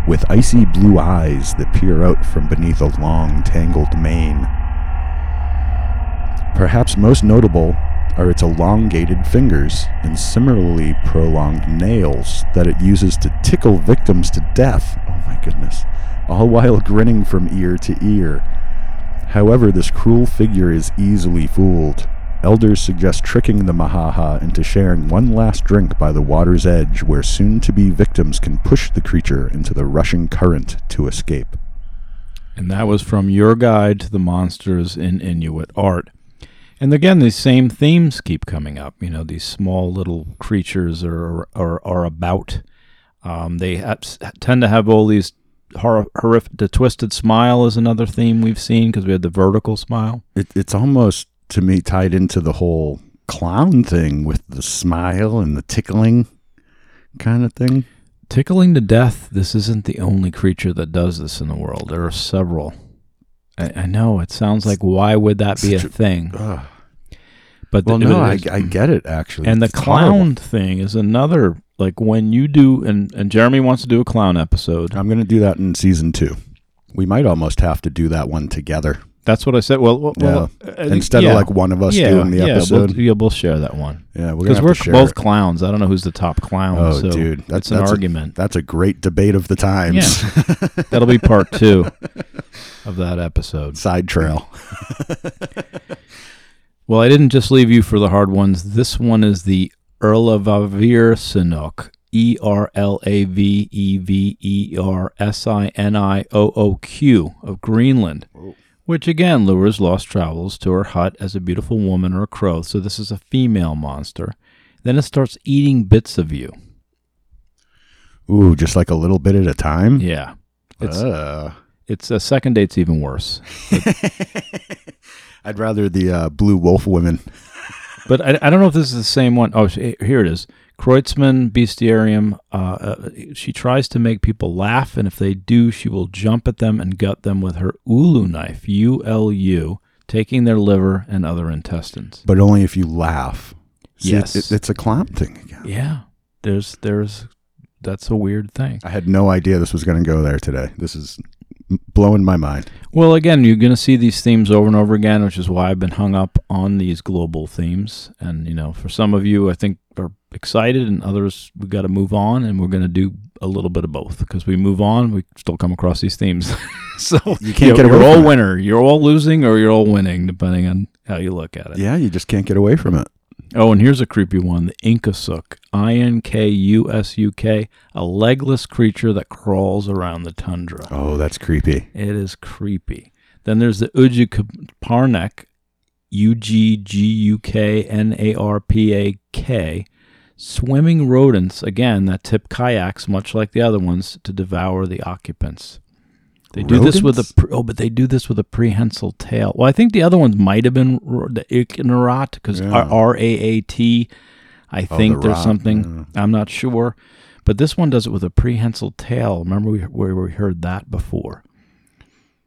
with icy blue eyes that peer out from beneath a long, tangled mane. Perhaps most notable are its elongated fingers and similarly prolonged nails that it uses to tickle victims to death. Oh my goodness. All while grinning from ear to ear. However, this cruel figure is easily fooled. Elders suggest tricking the Mahaha into sharing one last drink by the water's edge where soon to be victims can push the creature into the rushing current to escape. And that was from your guide to the monsters in Inuit art. And again, these same themes keep coming up. You know, these small little creatures are are, are about. Um, they have, tend to have all these hor- horrific. The twisted smile is another theme we've seen because we had the vertical smile. it, it's almost to me tied into the whole clown thing with the smile and the tickling kind of thing. Tickling to death. This isn't the only creature that does this in the world. There are several. I, I know it sounds like why would that be a a- thing? But Well, the- no, I, I get it actually. and the It's clown horrible. thing is another like when you do and and Jeremy wants to do a clown episode. I'm going to do that in season two. We might almost have to do that one together That's what I said. Well, well think- instead yeah. of like one of us yeah, doing the yeah, episode. We'll, yeah, we'll share that one yeah, we're because we're to share both it. clowns. I don't know who's the top clown. Oh, so dude, that's that's an a- argument. that's a great debate of the times. That'll be part two of that episode. Side trail. Well, I didn't just leave you for the hard ones. This one is the Erlavavir Sinok, E R L A V E V E R S I N I O O Q of Greenland, which again lures lost travelers to her hut as a beautiful woman or a crow. So this is a female monster. Then it starts eating bits of you. Ooh, just like a little bit at a time. Yeah. It's Uh, it's a second date's even worse. I'd rather the uh, blue wolf women. But I, I don't know if this is the same one. Oh, sh- here it is. Kreutzmann Bestiarium. Uh, uh, she tries to make people laugh, and if they do, she will jump at them and gut them with her ulu knife, U L U, taking their liver and other intestines. but only if you laugh. See, Yes. it- it's a clown thing again. Yeah, there's there's that's a weird thing. I had no idea this was going to go there today. This is blowing my mind. Well, again, you're going to see these themes over and over again, which is why I've been hung up on these global themes. And you know, for some of you, I think are excited, and others we got to move on, and we're going to do a little bit of both because we move on, we still come across these themes. so You can't get you're away all from it. winner. You're all losing, or you're all winning, depending on how you look at it. Yeah, you just can't get away from it. Oh, and here's a creepy one: the Inkasuk, I N K U S U K, a legless creature that crawls around the tundra. Oh, that's creepy. It is creepy. Then there's the Ujukaparnak, U G G U K N A R P A K, swimming rodents, again, that tip kayaks, much like the other ones, to devour the occupants. They do this with a oh, but they do this with a prehensile tail. Well, I think the other ones might have been the Ircenrrat because Yeah. R A A T. I Oh, think the there's rat, something. I'm not sure, but this one does it with a prehensile tail. Remember we, where we heard that before?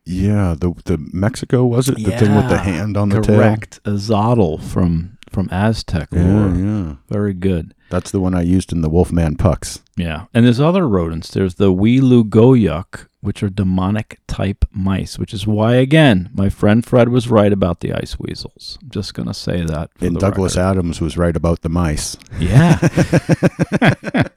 Yeah, the the Mexico was it the thing with the hand on the tail. Correct, Ahuizotl from from Aztec lore. Yeah, yeah. Very good. That's the one I used in the Wolfman pucks. Yeah, and there's other rodents. There's the Weelugoyuk, which are demonic type mice, which is why again my friend Fred was right about the ice weasels. I'm just gonna say that. And Douglas record. Adams was right about the mice. Yeah.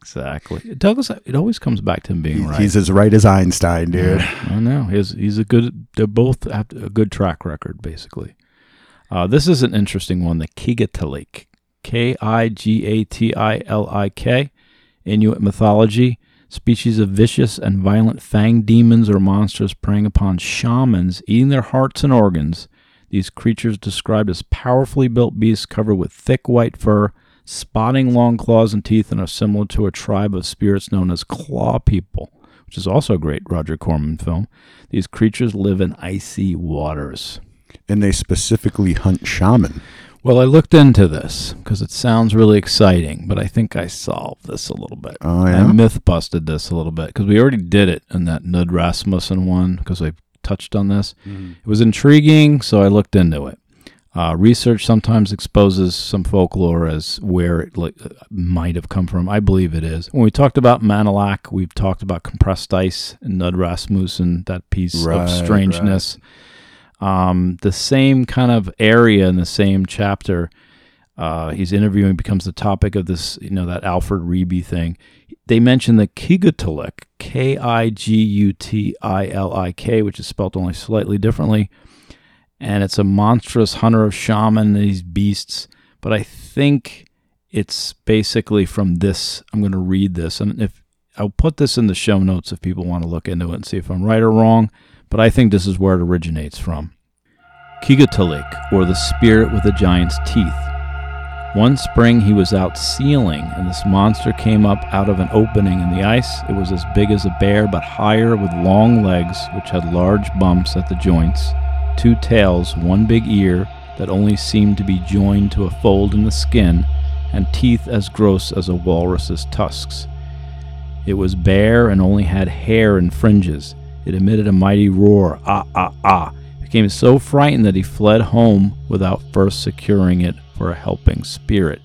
exactly. Douglas. It always comes back to him being right. He's as right as Einstein, dude. I know. He's he's a good. They're both have a good track record, basically. Uh, this is an interesting one. The Kigatilik, K I G A T I L I K, Inuit mythology. Species of vicious and violent fanged demons or monsters preying upon shamans, eating their hearts and organs. These creatures described as powerfully built beasts covered with thick white fur, spotting long claws and teeth, and are similar to a tribe of spirits known as claw people, which is also a great Roger Corman film. These creatures live in icy waters. And they specifically hunt shaman. Well, I looked into this because it sounds really exciting, but I think I solved this a little bit. Oh, I myth busted this a little bit because we already did it in that Knud Rasmussen one because I touched on this. It was intriguing, so I looked into it. Uh, research sometimes exposes some folklore as where it li- uh, might have come from. I believe it is. When we talked about Manilak, we've talked about compressed ice and Knud Rasmussen, that piece Right, of strangeness. Um, the same kind of area in the same chapter. Uh, he's interviewing becomes the topic of this, you know, that Alfred Reby thing. They mention the Kigutalik, K I G U T I L I K, which is spelled only slightly differently. And it's a monstrous hunter of shaman, these beasts. But I think it's basically from this. I'm going to read this. And if I'll put this in the show notes if people want to look into it and see if I'm right or wrong. But I think this is where it originates from. Kigatalik, or the spirit with the giant's teeth. One spring he was out sealing, and this monster came up out of an opening in the ice. It was as big as a bear, but higher, with long legs, which had large bumps at the joints, two tails, one big ear that only seemed to be joined to a fold in the skin, and teeth as gross as a walrus's tusks. It was bare and only had hair and fringes. It emitted a mighty roar, ah, ah, ah. Became so frightened that he fled home without first securing it for a helping spirit.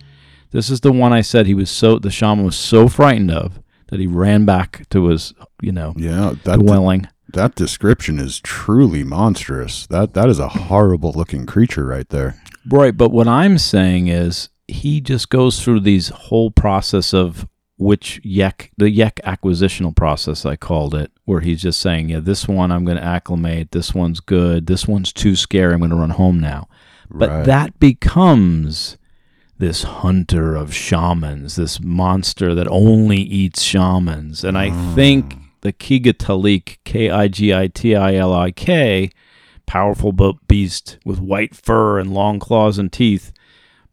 This is the one I said he was so the shaman was so frightened of that he ran back to his, you know, Yeah, that dwelling. that description is truly monstrous. That that is a horrible looking creature right there. Right, but what I'm saying is he just goes through these whole process of which yek the yek acquisitional process I called it, where he's just saying, yeah, this one I'm going to acclimate, this one's good, this one's too scary, I'm going to run home now. But Right. that becomes this hunter of shamans, this monster that only eats shamans. And I mm. think the Kigatalik, K I G I T I L I K, powerful beast with white fur and long claws and teeth,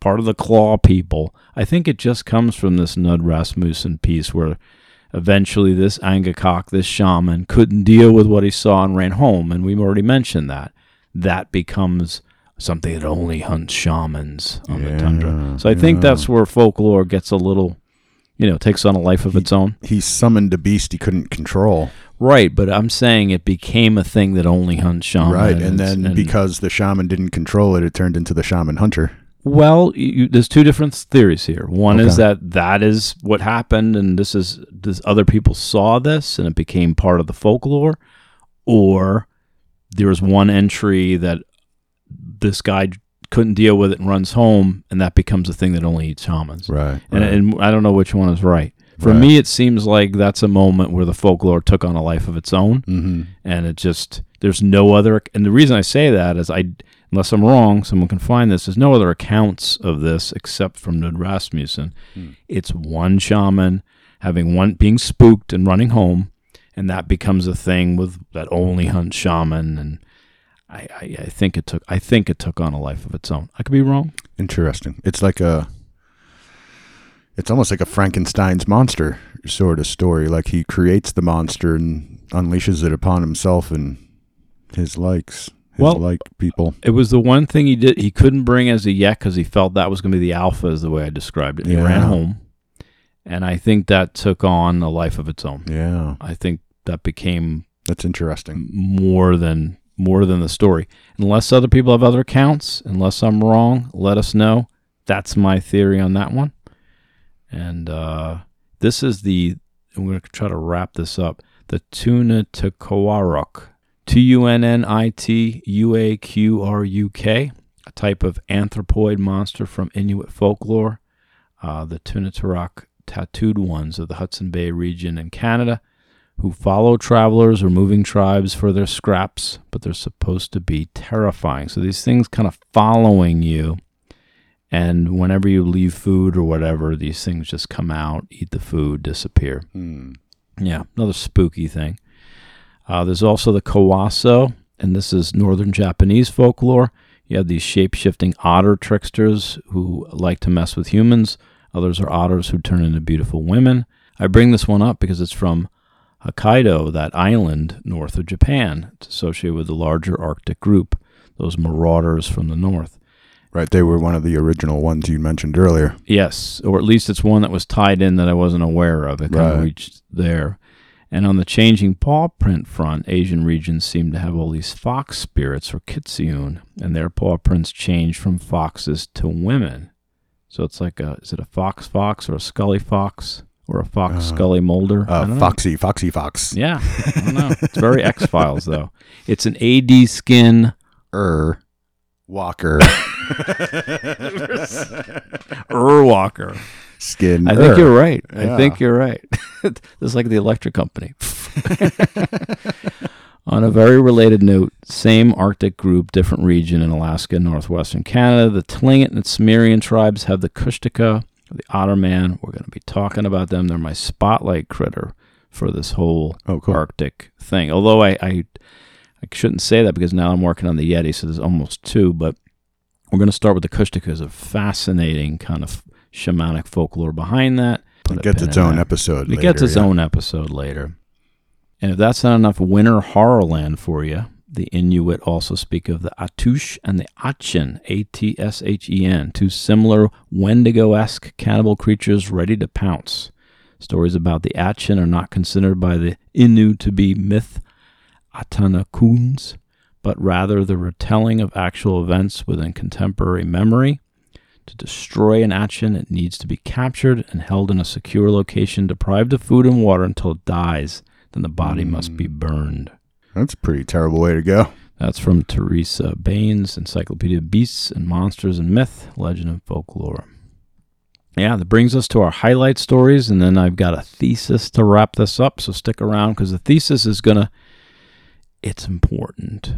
part of the claw people. I think it just comes from this Knud Rasmussen piece where eventually this Angakok, this shaman, couldn't deal with what he saw and ran home. And we've already mentioned that. That becomes something that only hunts shamans on the tundra. So I think that's where folklore gets a little, you know, takes on a life of its own. He summoned a beast he couldn't control. Right, but I'm saying it became a thing that only hunts shamans. right. And then because the shaman didn't control it, it turned into the shaman hunter. Well, you, there's two different theories here. One is that that is what happened, and this is this other people saw this, and it became part of the folklore, or there was one entry that this guy couldn't deal with it and runs home, and that becomes a thing that only eats shamans. Right. And, and I don't know which one is right. For Right. me, it seems like that's a moment where the folklore took on a life of its own hmm and it just there's no other and the reason i say that is i unless i'm wrong someone can find this there's no other accounts of this except from Knud Rasmussen Hmm. it's one shaman having one being spooked and running home and that becomes a thing with that only hunt shaman and I, I, I think it took I think it took on a life of its own. I could be wrong. Interesting. It's like a. It's almost like a Frankenstein's monster sort of story. Like he creates the monster and unleashes it upon himself and his likes, Well- like people. It was the one thing he did he couldn't bring as a yet because he felt that was going to be the alpha, is the way I described it. He ran home, and I think that took on a life of its own. Yeah, I think that became that's interesting. more than more than the story. Unless other people have other accounts, unless I'm wrong, let us know. That's my theory on that one. And uh, this is the I'm going to try to wrap this up. The tuna Tukawaruk, T U N N I T U A Q R U K, a type of anthropoid monster from Inuit folklore. Uh, the Tunatarok tattooed ones of the Hudson Bay region in Canada who follow travelers or moving tribes for their scraps, but they're supposed to be terrifying. So these things kind of following you. And whenever you leave food or whatever, these things just come out, eat the food, disappear. Hmm. Yeah, another spooky thing. Uh, there's also the Kawauso, and this is northern Japanese folklore. You have these shape shifting otter tricksters who like to mess with humans. Others are otters who turn into beautiful women. I bring this one up because it's from Hokkaido, that island north of Japan. It's associated with the larger Arctic group, those marauders from the north. Right, they were one of the original ones you mentioned earlier. Yes, or at least it's one that was tied in that I wasn't aware of. It kind of Right. reached there. And on the changing paw print front, Asian regions seem to have all these fox spirits or kitsune, and their paw prints change from foxes to women. So it's like a is it a fox fox or a scully fox or a fox Uh, scully Mulder? Uh. Foxy, Foxy Fox. Yeah, I don't know. It's very X Files though. It's an AD skin Er, Walker, Urwalker. Skin. I think you're right. Yeah. I think you're right. this is like the electric company. On a very related note, same Arctic group, different region in Alaska northwestern Canada. The Tlingit and Tsimshian tribes have the Kushtaka, the Otterman. We're going to be talking about them. They're my spotlight critter for this whole Oh, cool. Arctic thing. Although I, I, I shouldn't say that because now I'm working on the Yeti, so there's almost two. But we're going to start with the Kushtaka. There's a fascinating kind of shamanic folklore behind that. It gets its own that. episode. It later, gets its yeah. own episode later. And if that's not enough winter horrorland for you, the Inuit also speak of the Atush and the Atshen, A T S H E N, two similar Wendigo esque cannibal creatures ready to pounce. Stories about the Atshen are not considered by the Innu to be myth Atanakuns, but rather the retelling of actual events within contemporary memory. To destroy an Atshen, it needs to be captured and held in a secure location, deprived of food and water until it dies. Then the body must be hmm. burned. That's a pretty terrible way to go. That's from Theresa Bane's, Encyclopedia of Beasts and Monsters and Myth, Legend and Folklore. Yeah, that brings us to our highlight stories, and then I've got a thesis to wrap this up. So stick around because the thesis is gonna. It's important.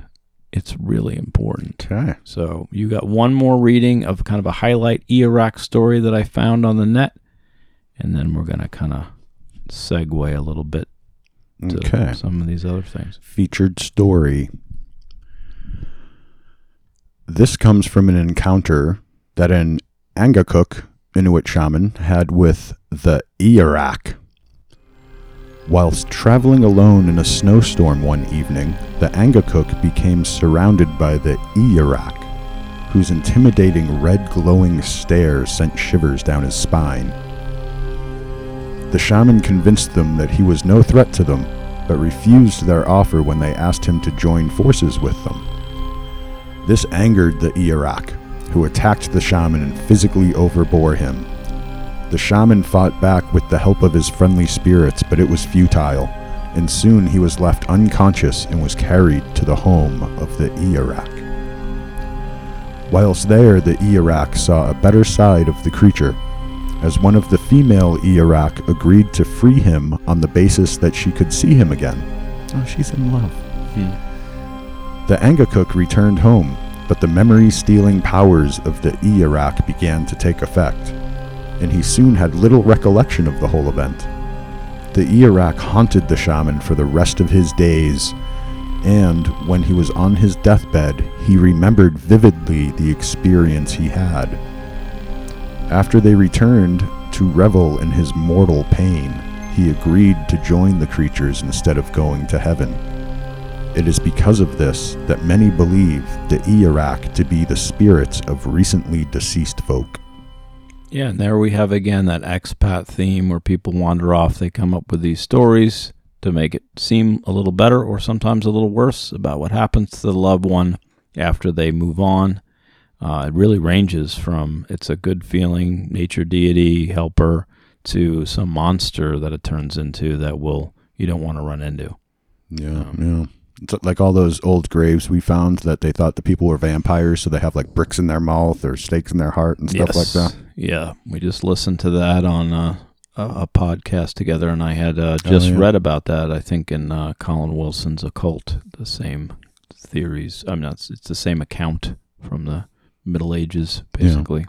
It's really important. Okay. So you got one more reading of kind of a highlight Ijiraq story that I found on the net, and then we're gonna kind of segue a little bit to Okay. some of these other things. Featured story. This comes from an encounter that an Angakuk Inuit shaman had with the Ijiraq. Whilst traveling alone in a snowstorm one evening, the Angakok became surrounded by the Ijiraq, whose intimidating red glowing stare sent shivers down his spine. The shaman convinced them that he was no threat to them, but refused their offer when they asked him to join forces with them. This angered the Ijiraq, who attacked the shaman and physically overbore him. The shaman fought back with the help of his friendly spirits, but it was futile, and soon he was left unconscious and was carried to the home of the Ijiraq. Whilst there, the Ijiraq saw a better side of the creature, as one of the female Ijiraq agreed to free him on the basis that she could see him again. Oh, she's in love. Hmm. The Angakuk returned home, but the memory stealing powers of the Ijiraq began to take effect, and he soon had little recollection of the whole event. The Ijiraq haunted the shaman for the rest of his days, and when he was on his deathbed, he remembered vividly the experience he had. After they returned to revel in his mortal pain, he agreed to join the creatures instead of going to heaven. It is because of this that many believe the Ijiraq to be the spirits of recently deceased folk. Yeah, and there we have again that expat theme where people wander off. They come up with these stories to make it seem a little better or sometimes a little worse about what happens to the loved one after they move on. Uh, it really ranges from it's a good feeling, nature deity, helper, to some monster that it turns into that will you don't want to run into. Yeah, yeah. Like all those old graves we found that they thought the people were vampires, so they have like bricks in their mouth or stakes in their heart and stuff like that. Yeah, we just listened to that on uh, a, a podcast together, and I had uh, just Oh, yeah. read about that. I think in uh, Colin Wilson's Occult, the same theories. I'm not. It's the same account from the Middle Ages, Yeah. basically.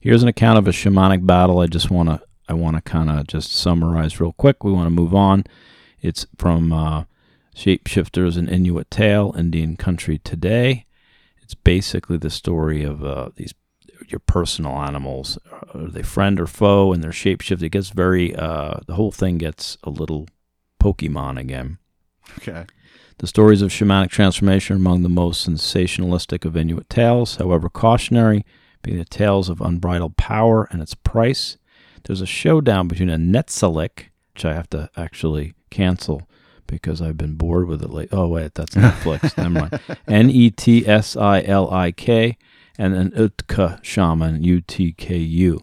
Here's an account of a shamanic battle. I just want to. I want to kind of just summarize real quick. We want to move on. It's from uh, is an Inuit Tale, Indian Country Today. It's basically the story of uh, these your personal animals. Are they friend or foe? And their shapeshift. It gets very. Uh, the whole thing gets a little Pokemon again. Okay. The stories of shamanic transformation are among the most sensationalistic of Inuit tales, however cautionary, being the tales of unbridled power and its price. There's a showdown between a Netsilik, which I have to actually cancel because I've been bored with it late. Oh, wait, that's Netflix. Never mind. N E T S I L I K, and an Utku shaman, U T K U.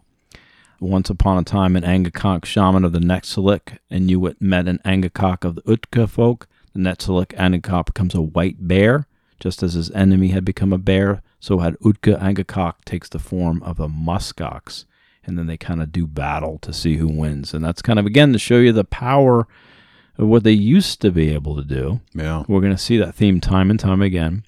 Once upon a time, an Angakok shaman of the Netsilik and Inuit met an Angakok of the Utku folk. The Netsilik Angakok becomes a white bear, just as his enemy had become a bear. So had Utku Angakok takes the form of a muskox, and then they kind of do battle to see who wins. And that's kind of again to show you the power what they used to be able to do. Yeah. We're going to see that theme time and time again.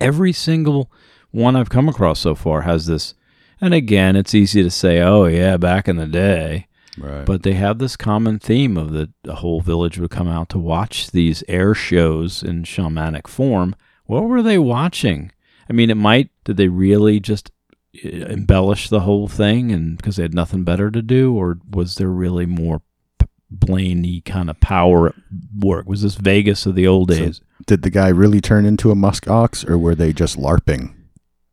Every single one I've come across so far has this. And again, it's easy to say, oh, yeah, back in the day. Right. But they have this common theme of the, the whole village would come out to watch these air shows in shamanic form. What were they watching? I mean, it might, did they really just uh, embellish the whole thing and because they had nothing better to do? Or was there really more Blaney kind of power work? Was this Vegas of the old So- days? Did the guy really turn into a musk ox, or were they just larping?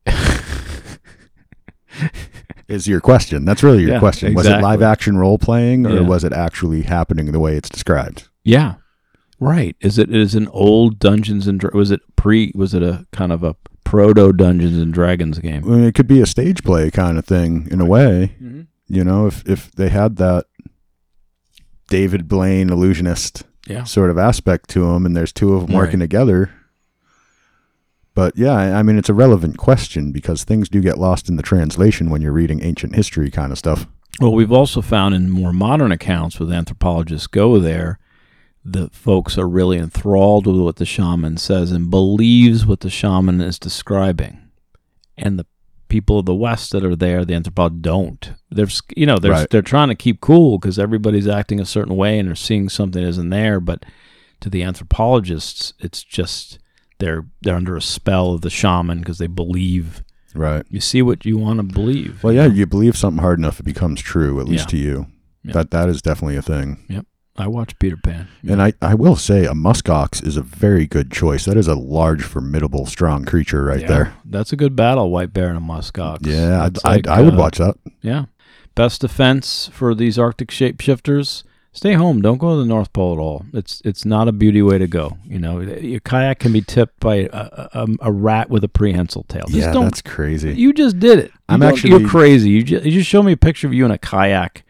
Is your question? That's really your Yeah, question. Was it live action role playing, or Yeah. was it actually happening the way it's described? Yeah, right. Is it is an old Dungeons and was it pre? Was it a kind of a proto Dungeons and Dragons I game? mean, it could be a stage play kind of thing in a way. Mm-hmm. You know, if if they had that David Blaine illusionist Yeah, sort of aspect to them, and there's two of them Right. working together. But yeah, I I mean, it's a relevant question because things do get lost in the translation when you're reading ancient history kind of stuff. Well, we've also found in more modern accounts with anthropologists go there the folks are really enthralled with what the shaman says and believes what the shaman is describing, and the people of the West that are there, the anthropologists don't. They're you know they're Right. they're trying to keep cool because everybody's acting a certain way and they're seeing something that isn't there. But to the anthropologists, it's just they're they're under a spell of the shaman because they believe. Right. You see what you want to believe. Well, yeah, you believe something hard enough, it becomes true, at least Yeah. to you. Yeah. That that is definitely a thing. I watch Peter Pan. And I, I will say a muskox is a very good choice. That is a large, formidable, strong creature right Yeah, there. That's a good battle, white bear and a muskox. Yeah, I'd, That's I'd, like, I would uh, watch that. Yeah. Best defense for these Arctic shapeshifters: stay home. Don't go to the North Pole at all. It's it's not a beauty way to go. You know, your kayak can be tipped by a, a, a rat with a prehensile tail. Just Yeah, that's crazy. You just did it. You I'm actually- You're crazy. You just, you just showed me a picture of you in a kayak.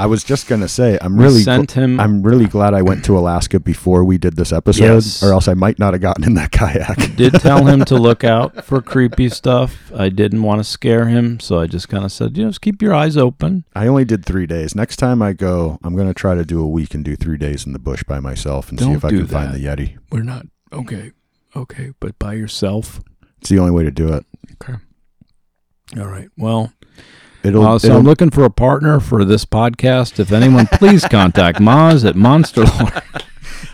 I was just gonna say, I'm We really, sent him. I'm really glad I went to Alaska before we did this episode, Yes. or else I might not have gotten in that kayak. did tell him to look out for creepy stuff. I didn't want to scare him, so I just kind of said, you know, just keep your eyes open. I only did three days. Next time I go, I'm gonna try to do a week and do three days in the bush by myself and see Don't if I do can find the yeti. We're not okay. Okay, but by yourself. It's the only way to do it. Okay. All right. Well, It'll, uh, so it'll I'm looking for a partner for this podcast. If anyone, please contact Moz at Monster Lore.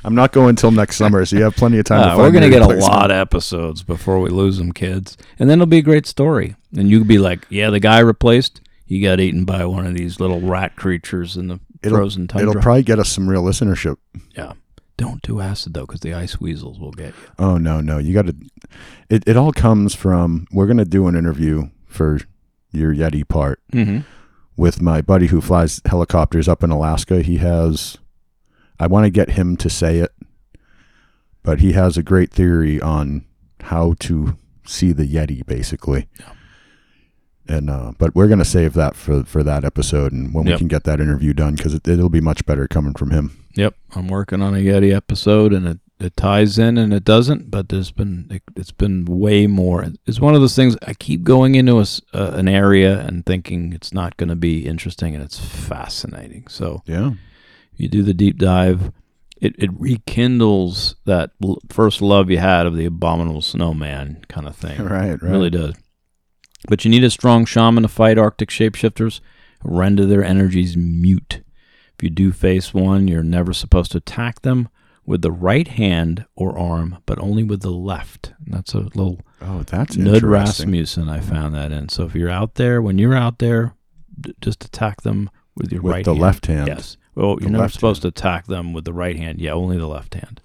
I'm not going until next summer, so you have plenty of time. Uh, find we're gonna get a lot of episodes before we lose them, kids, and then it'll be a great story. And you could be like, "Yeah, the guy replaced. He got eaten by one of these little rat creatures in the It'll- frozen tundra." It'll probably get us some real listenership. yeah. Don't do acid though, because the ice weasels will get you. Oh no, no, you got to. It it all comes from. We're gonna do an interview for your Yeti part Mm-hmm. with my buddy who flies helicopters up in Alaska. He has. I want to get him to say it, but he has a great theory on how to see the Yeti, basically. Yeah. And uh, but we're gonna save that for for that episode, and when Yep. we can get that interview done, because it, it'll be much better coming from him. Yep, I'm working on a Yeti episode, and it, it ties in and it doesn't. But there's been it, it's been way more. It's one of those things. I keep going into a uh, an area and thinking it's not going to be interesting, and it's fascinating. So Yeah. you do the deep dive. It it rekindles that l- first love you had of the abominable snowman kind of thing. Right. It Right. really does. But you need a strong shaman to fight Arctic shapeshifters, render their energies mute. If you do face one, you're never supposed to attack them with the right hand or arm, but only with the left. And that's a little Oh, that's Knud. Rasmussen. I found that in. So if you're out there, when you're out there, d- just attack them with your right hand. With right the hand. left hand. Yes. Well, The you're never left supposed to attack them with the right hand. Yeah, only the left hand.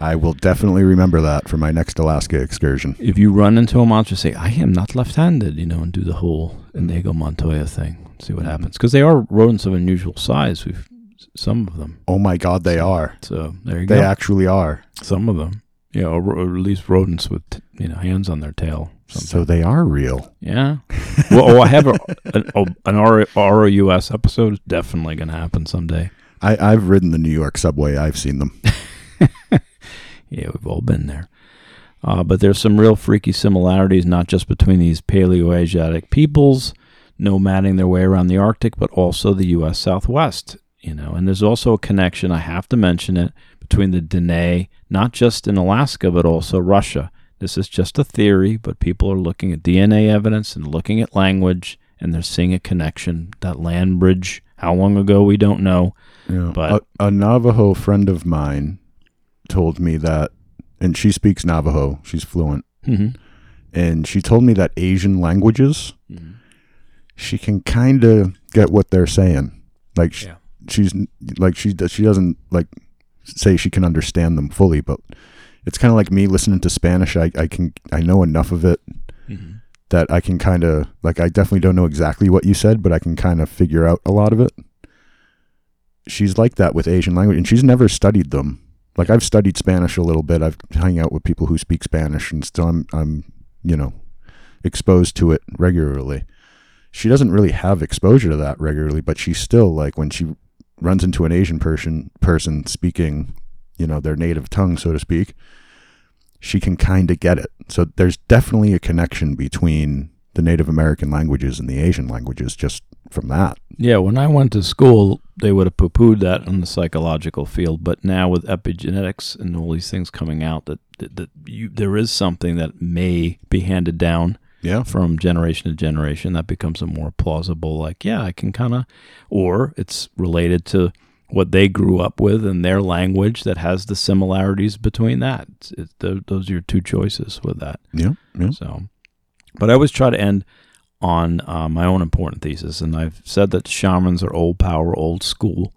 I will definitely remember that for my next Alaska excursion. if you run into a monster, say, I am not left handed, you know, and do the whole Inigo Montoya thing. See what Mhm. happens. Because they are rodents of unusual size. We've some of them. Oh my God, they are. So there you They go. actually are. some of them. Yeah, or, or at least rodents with you know hands on their tail. Sometimes. So they are real. yeah. well, oh, I have a, an, oh, an R- ROUS episode. It's definitely going to happen someday. I, I've ridden the New York subway. I've seen them. Yeah, we've all been there. Uh, but there's some real freaky similarities, not just between these Paleo-Asiatic peoples nomading their way around the Arctic, but also the U.S. Southwest. You know, and there's also a connection. I have to mention it between the Dene, not just in Alaska, but also Russia. This is just a theory, but people are looking at DNA evidence and looking at language, and they're seeing a connection. That land bridge, how long ago we don't know. Yeah. But- a, a Navajo friend of mine told me that, and she speaks Navajo. She's fluent. Mm-hmm. And she told me that Asian languages, she can kind of get what they're saying. Like sh Yeah. She's like she does- she doesn't like say she can understand them fully, but it's kind of like me listening to Spanish. I, I can I know enough of it Mm-hmm. that I can kind of like I definitely don't know exactly what you said, but I can kind of figure out a lot of it. She's like that with Asian language, and she's never studied them. Like I've studied Spanish a little bit. I've hung out with people who speak Spanish, and still I'm I'm you know exposed to it regularly. She doesn't really have exposure to that regularly, but she's still like when she runs into an Asian person person speaking, you know, their native tongue, so to speak, she can kind of get it. So there's definitely a connection between the Native American languages and the Asian languages just from that. Yeah, when I went to school, they would have poo pooed that in the psychological field. But now with epigenetics and all these things coming out, that, that, that you, there is something that may be handed down Yeah. from generation to generation. That becomes a more plausible, like, yeah, I can kind of, or it's related to what they grew up with and their language that has the similarities between that. It's, it, th- those are your two choices with that. Yeah. Yeah. So, but I always try to end on uh, my own important thesis, and I've said that shamans are old power, old school,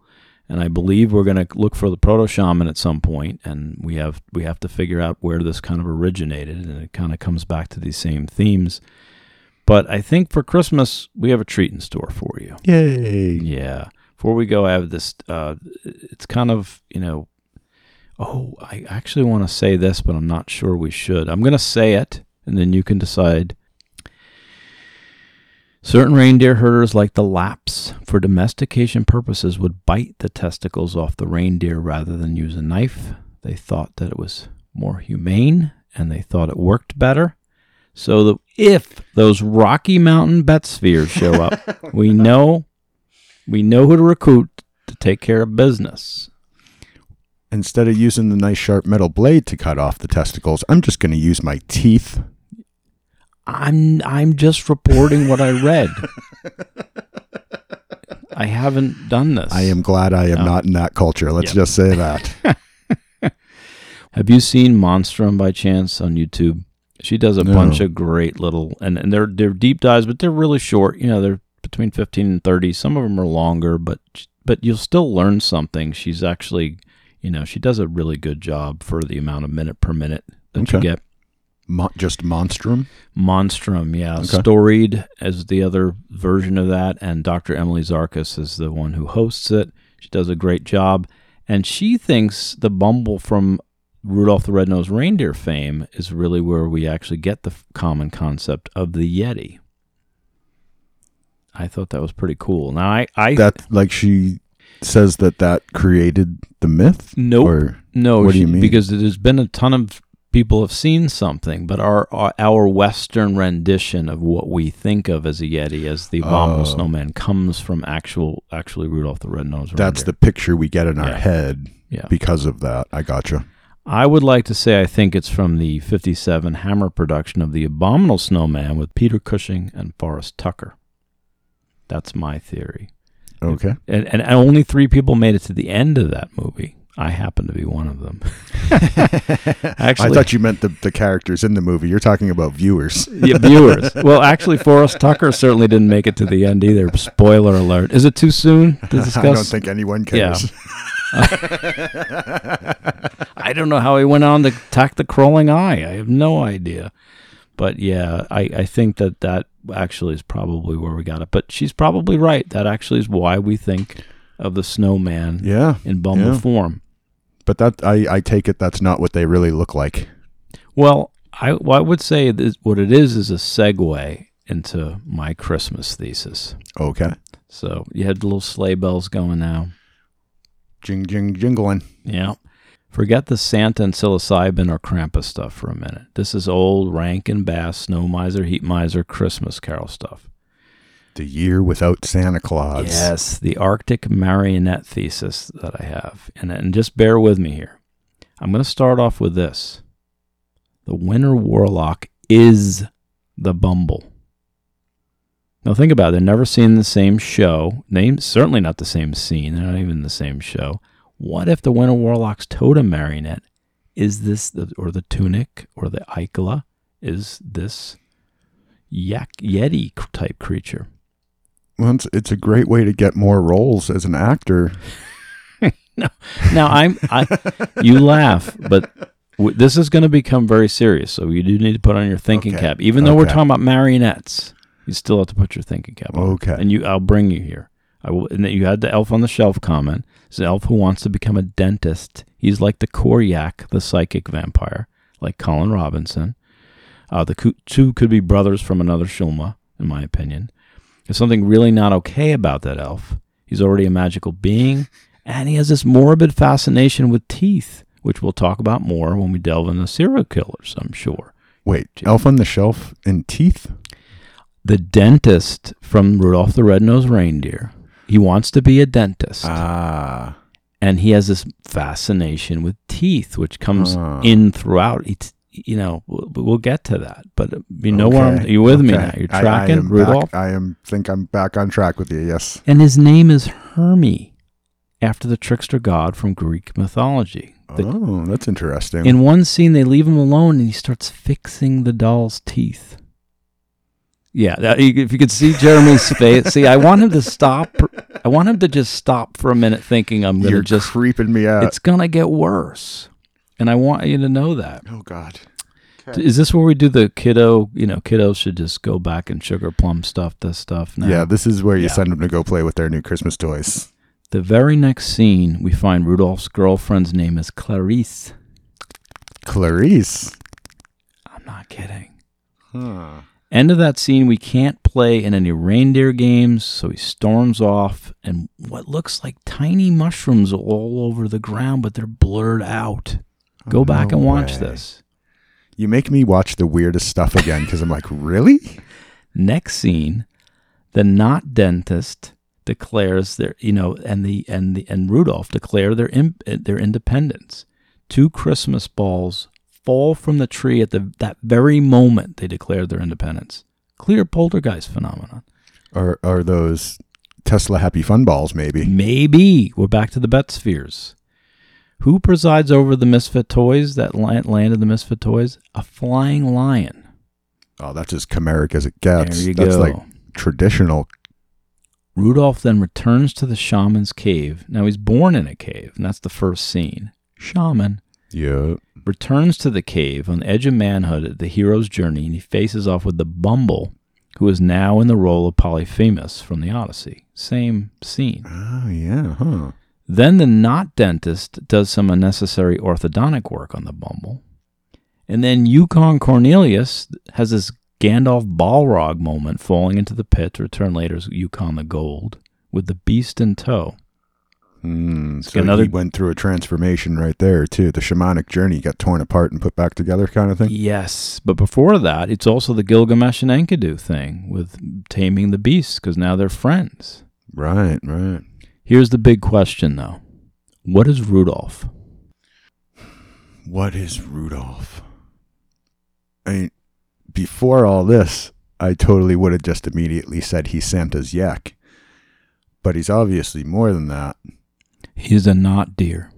and I believe we're going to look for the proto shaman at some point, and we have we have to figure out where this kind of originated, and it kind of comes back to these same themes. But I think for Christmas we have a treat in store for you. Yay. Yeah. Before we go, I have this. Uh, it's kind of you know. Oh, I actually want to say this, but I'm not sure we should. I'm going to say it, and then you can decide. Certain reindeer herders, like the Lapps, for domestication purposes, would bite the testicles off the reindeer rather than use a knife. They thought that it was more humane, and they thought it worked better. So that if those Rocky Mountain Betz spheres show up, we know we know who to recruit to take care of business. Instead of using the nice sharp metal blade to cut off the testicles, I'm just going to use my teeth. I'm I'm just reporting what I read. I haven't done this. I am glad I am Oh. not in that culture. Let's Yep. just say that. Have you seen Monstrum by chance on YouTube? She does a No. bunch of great little and, and they're they're deep dives, but they're really short. You know, they're between fifteen and thirty. Some of them are longer, but but you'll still learn something. She's actually, you know, she does a really good job for the amount of minute per minute that you get. Mo- just monstrum. Monstrum, yeah. Okay. Storied as the other version of that, and Dr. Emily Zarkis is the one who hosts it. She does a great job, and she thinks the Bumble from Rudolph the Red-Nosed Reindeer fame is really where we actually get the f- common concept of the Yeti. I thought that was pretty cool. Now, I, I That like she says that that created the myth. Nope. Or No, What do you mean? Because there's been a ton of people have seen something, but our our, our Western rendition of what we think of as a Yeti, as the abominable Oh. snowman, comes from actual actually Rudolph the Red-Nosed that's Reindeer. the picture we get in our Yeah. head yeah. because of that. I gotcha. I would like to say I think it's from the '57 Hammer production of the Abominable Snowman with Peter Cushing and Forrest Tucker. That's my theory. Okay. And, and only three people made it to the end of that movie. I happen to be one of them. actually, I thought you meant the, the characters in the movie. You're talking about viewers. yeah, viewers. Well, actually, Forrest Tucker certainly didn't make it to the end either. Spoiler alert. Is it too soon to discuss? I don't think anyone cares. I don't know how he went on to attack the crawling eye. I have no idea. But yeah, I, I think that that actually is probably where we got it. But she's probably right. That actually is why we think of the snowman Yeah. in Bumble yeah. form. But that I, I take it that's not what they really look like. Well, I, well, I would say that what it is is a segue into my Christmas thesis. Okay. So you had the little sleigh bells going now. Jing jing jingling. Yeah. Forget the Santa and psilocybin or Krampus stuff for a minute. This is old Rankin Bass, Snow Miser, Heat Miser, Christmas Carol stuff. The year without Santa Claus. Yes, the Arctic marionette thesis that I have. And, and just bear with me here. I'm going to start off with this The Winter Warlock is the Bumble. Now think about it. They're never seen the same show. They certainly not the same scene. They're not even the same show. What if the Winter Warlock's totem marionette is this, or the tunic, or the Ikela is this yak yeti type creature? Well, it's, it's a great way to get more roles as an actor. no, Now I'm I you laugh, but w- this is going to become very serious. So you do need to put on your thinking Okay. cap, even though we're talking about marionettes. You still have to put your thinking cap on. Okay. and you I'll bring you here. I will. And you had the elf on the shelf comment. It's an elf who wants to become a dentist. He's like the Koryak, the psychic vampire, like Colin Robinson. Uh, the two could be brothers from another Shulma, in my opinion. There's something really not okay about that elf. He's already a magical being, and he has this morbid fascination with teeth, which we'll talk about more when we delve into serial killers, I'm sure. Wait, Jim. Elf on the Shelf and teeth? the dentist from Rudolph the Red-Nosed Reindeer. He wants to be a dentist, Ah. and he has this fascination with teeth, which comes Ah. in throughout. It's, you know, we'll, we'll get to that, but uh, you know where I'm. Okay, You with me now? You're I- I tracking Rudolph, Back, I am think I'm back on track with you. Yes. and his name is Hermie, after the trickster god from Greek mythology. The- oh, that's interesting. In one scene, they leave him alone, and he starts fixing the doll's teeth. Yeah, that, if you could see Jeremy's face, see, I want him to stop. I want him to just stop for a minute, thinking I'm gonna You're just. creeping me out. It's gonna get worse, and I want you to know that. oh God. Is this where we do the kiddo? You know, kiddos should just go back and sugar plum stuff this stuff. Now. Yeah, this is where you Yeah. send them to go play with their new Christmas toys. The very next scene, we find Rudolph's girlfriend's name is Clarice. Clarice. I'm not kidding. Huh. End of that scene, we can't play in any reindeer games, so he storms off, and what looks like tiny mushrooms all over the ground, but they're blurred out. Go Oh, back no and watch way. this. You make me watch the weirdest stuff again because I'm like, really? Next scene, the not dentist declares their, you know, and the and the and Rudolph declare their their independence. Two Christmas balls fall from the tree at the that very moment they declared their independence. Clear poltergeist phenomenon. Or are those Tesla Happy Fun balls? Maybe. Maybe we're back to the Betz spheres. Who presides over the misfit toys that la- landed the misfit toys? A flying lion. Oh, that's as chimeric as it gets. there you that's go. like traditional. Rudolph then returns to the shaman's cave. Now he's born in a cave, and that's the first scene. Shaman Yeah. returns to the cave on the edge of manhood at the hero's journey, and he faces off with the Bumble, who is now in the role of Polyphemus from the Odyssey. Same scene. Oh, yeah. Huh. Then the not dentist does some unnecessary orthodontic work on the Bumble. And then Yukon Cornelius has this Gandalf Balrog moment falling into the pit to return later as Yukon the Gold with the beast in tow. Hmm. So another- he went through a transformation right there too. The shamanic journey got torn apart and put back together, kind of thing. Yes, but before that, it's also the Gilgamesh and Enkidu thing with taming the beasts because now they're friends. Right. Right. Here's the big question though What is Rudolph? What is Rudolph? I mean, before all this, I totally would have just immediately said he's Santa's yak. But he's obviously more than that. He's a not deer.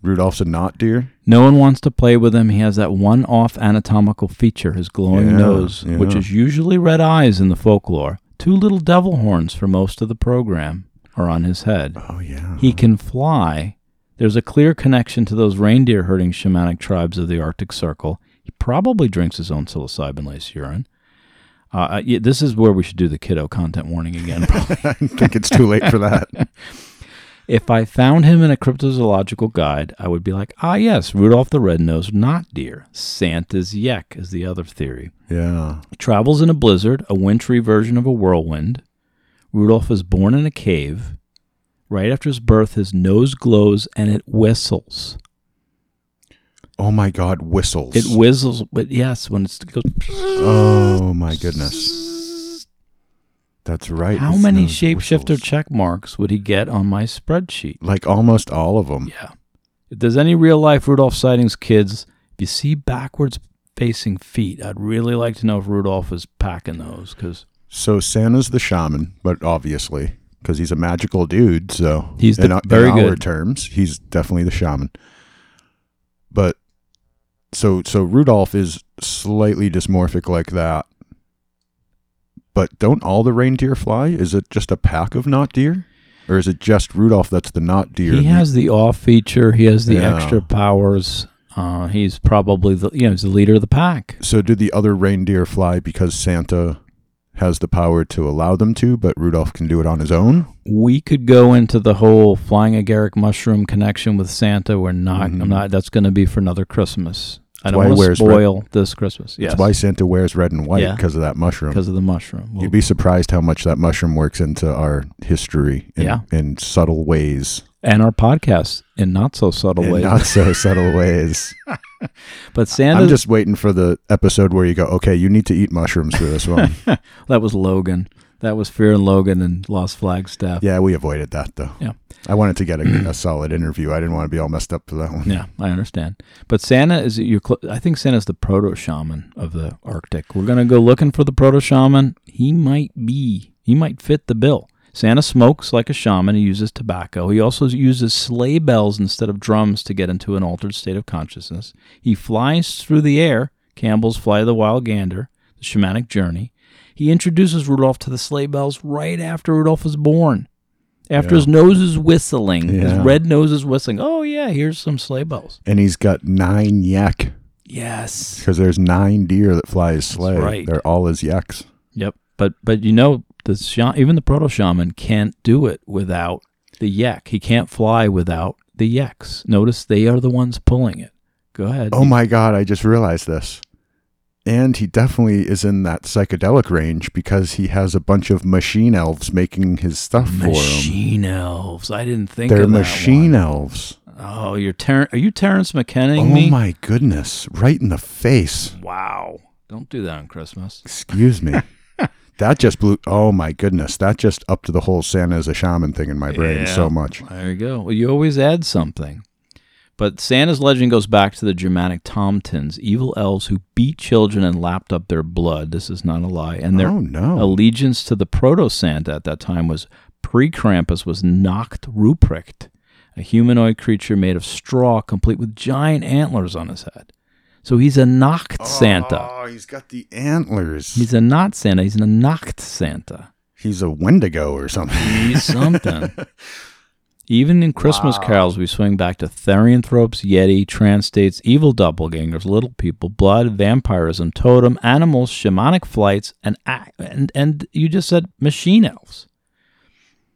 Rudolph's a not deer. No one wants to play with him. He has that one off anatomical feature, his glowing Yeah, nose, yeah. which is usually red eyes in the folklore. Two little devil horns for most of the program are on his head. Oh yeah. He can fly. There's a clear connection to those reindeer herding shamanic tribes of the Arctic Circle. He probably drinks his own psilocybin laced urine. Uh, uh, yeah, this is where we should do the kiddo content warning again. probably. I think it's too late for that. if I found him in a cryptozoological guide, I would be like, ah, yes, Rudolph the Red-Nosed, not deer. Santa's yak is the other theory. Yeah. Travels in a blizzard, a wintry version of a whirlwind. Rudolph is born in a cave. Right after his birth, his nose glows and it whistles. Oh my God, whistles. It whistles, but yes, when it's, it goes. oh my goodness. That's right. How many shapeshifter whistles. check marks would he get on my spreadsheet? Like almost all of them. Yeah. If there's any real life Rudolph sightings, kids, if you see backwards facing feet, I'd really like to know if Rudolph is packing those because So Santa's the shaman, but obviously because he's a magical dude, so He's the- in, our- in very our good. terms, he's definitely the shaman. But so so Rudolph is slightly dysmorphic like that. But don't all the reindeer fly? Is it just a pack of not deer? Or is it just Rudolph that's the not deer? he has the off feature, he has the Yeah. extra powers. Uh, he's probably the you know he's the leader of the pack. So did the other reindeer fly because Santa has the power to allow them to, but Rudolph can do it on his own? We could go into the whole flying agaric mushroom connection with Santa. We're not. Mhm. I'm not. That's going to be for another Christmas. I don't want to wears red- spoil this Christmas. Yes, That's why Santa wears red and white Yeah. because of that mushroom. because of the mushroom. We'll- You'd be surprised how much that mushroom works into our history in, Yeah. in subtle ways. And our podcast in not so subtle in ways. not so subtle ways. but Santa, I'm just waiting for the episode where you go, okay, you need to eat mushrooms for this one. that was Logan. That was Fear and Logan and Lost Flagstaff. yeah, we avoided that though. Yeah. I wanted to get a, a solid interview. I didn't want to be all messed up for that one. Yeah, I understand. But Santa is your. Cl- I think Santa's the proto shaman of the Arctic. We're gonna go looking for the proto shaman. He might be. He might fit the bill. Santa smokes like a shaman. He uses tobacco. He also uses sleigh bells instead of drums to get into an altered state of consciousness. He flies through the air. Campbell's Fly of the Wild Gander, the shamanic journey. He introduces Rudolph to the sleigh bells right after Rudolph is born. After Yeah. his nose is whistling, his red nose is whistling. Oh yeah, here's some sleigh bells. And he's got nine yak Yes. because there's nine deer that fly his sleigh. right. They're all his yaks. Yep. But but you know the even the proto shaman can't do it without the yak. He can't fly without the yaks. Notice they are the ones pulling it. Go ahead. Oh my god, I just realized this. And he definitely is in that psychedelic range because he has a bunch of machine elves making his stuff for him. machine elves. I didn't think They're of that machine one. elves. Oh, you're Ter- are you Terence McKenna? Oh me? my goodness, right in the face. Wow. Don't do that on Christmas. Excuse me. that just blew oh my goodness. That just upped the whole Santa as a shaman thing in my brain Yeah. so much. There you go. Well, you always add something. But Santa's legend goes back to the Germanic Tomtins, evil elves who beat children and lapped up their blood. This is not a lie. And their oh no. allegiance to the proto Santa at that time was pre Krampus was Nacht Ruprecht, a humanoid creature made of straw, complete with giant antlers on his head. So he's a Nacht oh, Santa. Oh, he's got the antlers. He's a not Santa. He's a Nacht Santa. He's a Wendigo or something. He's something. Even in Christmas carols, we swing back to therianthropes, yeti, trance states, evil doppelgangers, little people, blood, vampirism, totem, animals, shamanic flights, and and and you just said machine elves.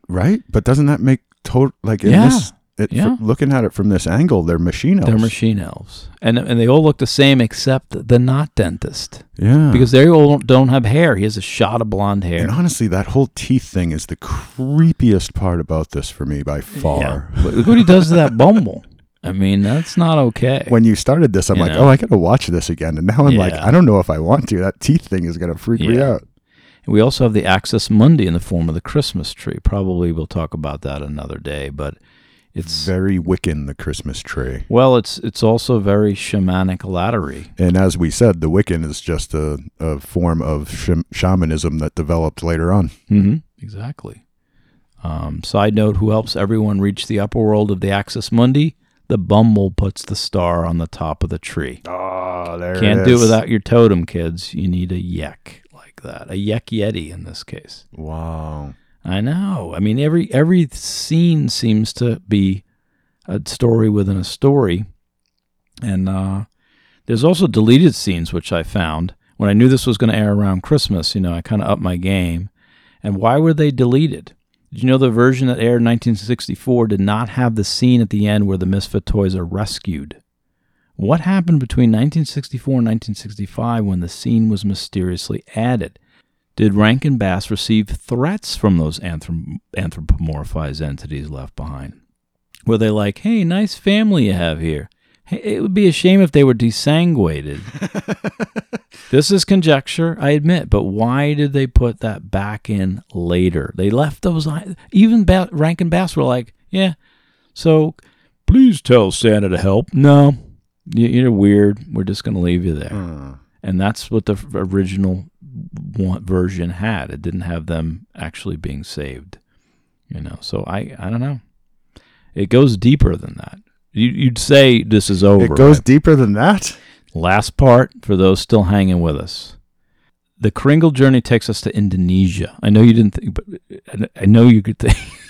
right? But doesn't that make total like in Yeah, this it, yeah. looking at it from this angle, they're machine elves. They're machine elves, and and they all look the same except the not dentist Yeah. because they all don't have hair. He has a shot of blonde hair. and honestly, that whole teeth thing is the creepiest part about this for me by far. Yeah. Look what he does to that bumble. I mean, that's not okay. When you started this, I'm You like, know? oh, I gotta watch this again. And now I'm like, I don't know if I want to. That teeth thing is gonna freak me Yeah. out. We also have the Axis Mundi in the form of the Christmas tree. Probably we'll talk about that another day, but it's Very Wiccan, the Christmas tree. well, it's it's also very shamanic lattery. And as we said, the Wiccan is just a, a form of sh- shamanism that developed later on. Mm-hmm. Exactly. Um, side note: Who helps everyone reach the upper world of the Axis Mundi? The Bumble puts the star on the top of the tree. Oh, there Can't do it without your totem, kids. You need a yek like that, a yek yeti in this case. Wow. I know. I mean, every every scene seems to be a story within a story, and uh, there's also deleted scenes which I found when I knew this was going to air around Christmas. You know, I kind of upped my game. And why were they deleted? Did you know the version that aired in 1964 did not have the scene at the end where the Misfit toys are rescued? What happened between 1964 and 1965 when the scene was mysteriously added? Did Rankin Bass receive threats from those anthrop- anthropomorphized entities left behind? Were they like, hey, nice family you have here? Hey, it would be a shame if they were desanguated. this is conjecture, I admit, but why did they put that back in later? They left those, even ba- Rankin Bass were like, yeah, so please tell Santa to help. No, you- you're weird. We're just going to leave you there Uh, and that's what the original version had. It didn't have them actually being saved, you know. So I, I don't know. It goes deeper than that. You, you'd say this is over. it goes right? deeper than that. Last part for those still hanging with us. The Kringle journey takes us to Indonesia. I know you didn't think, but I- I know you could think.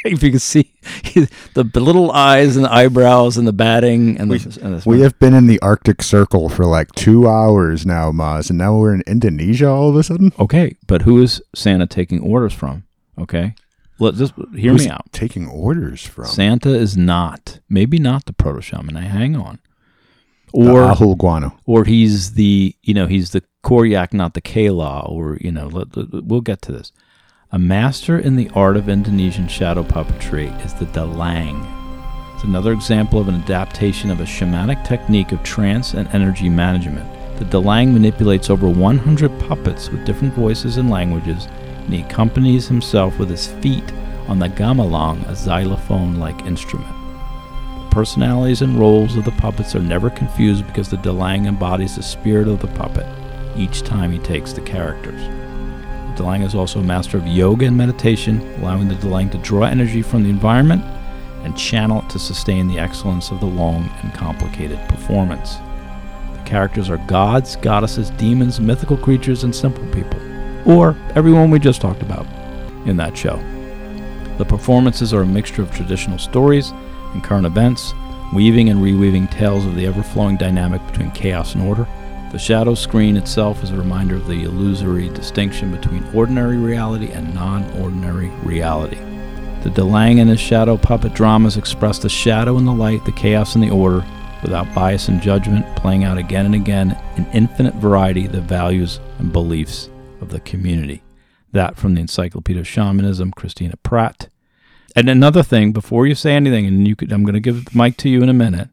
if you can see the little eyes and the eyebrows and the batting and the, and the We have been in the Arctic Circle for like two hours now, Moz, and now we're in Indonesia all of a sudden. Okay, but who is Santa taking orders from? Okay, let just hear Who's me out. Taking orders from Santa is not, maybe not the proto shaman. I hang on, or the Ahul Guano. or he's the you know he's the Koryak, not the Kalau, or you know let, let- we'll get to this. A master in the art of Indonesian shadow puppetry is the Dalang. It's another example of an adaptation of a shamanic technique of trance and energy management. The Dalang manipulates over 100 puppets with different voices and languages, and he accompanies himself with his feet on the gamelan, a xylophone like instrument. The personalities and roles of the puppets are never confused because the Dalang embodies the spirit of the puppet each time he takes the characters. The Dalang is also a master of yoga and meditation, allowing the Dalang to draw energy from the environment and channel it to sustain the excellence of the long and complicated performance. The characters are gods, goddesses, demons, mythical creatures, and simple people, or everyone we just talked about in that show. The performances are a mixture of traditional stories and current events, weaving and reweaving tales of the ever flowing dynamic between chaos and order. The shadow screen itself is a reminder of the illusory distinction between ordinary reality and non ordinary reality. The Dalang and his shadow puppet dramas express the shadow and the light, the chaos and the order, without bias and judgment, playing out again and again in infinite variety the values and beliefs of the community. That from the Encyclopedia of Shamanism, Christina Pratt. And another thing, before you say anything, and you could, I'm going to give the mic to you in a minute.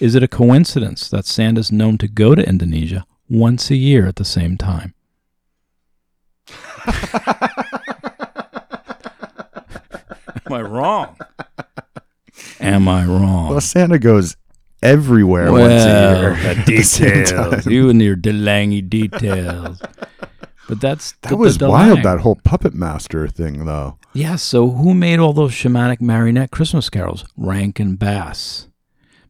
Is it a coincidence that Santa's known to go to Indonesia once a year at the same time? Am I wrong? Am I wrong? Well, Santa goes everywhere once a year. the at the details. you and your Delangy details. But that's That the was Dalang. wild, that whole puppet master thing, though. Yeah, so who made all those shamanic marionette Christmas carols? Rankin Bass.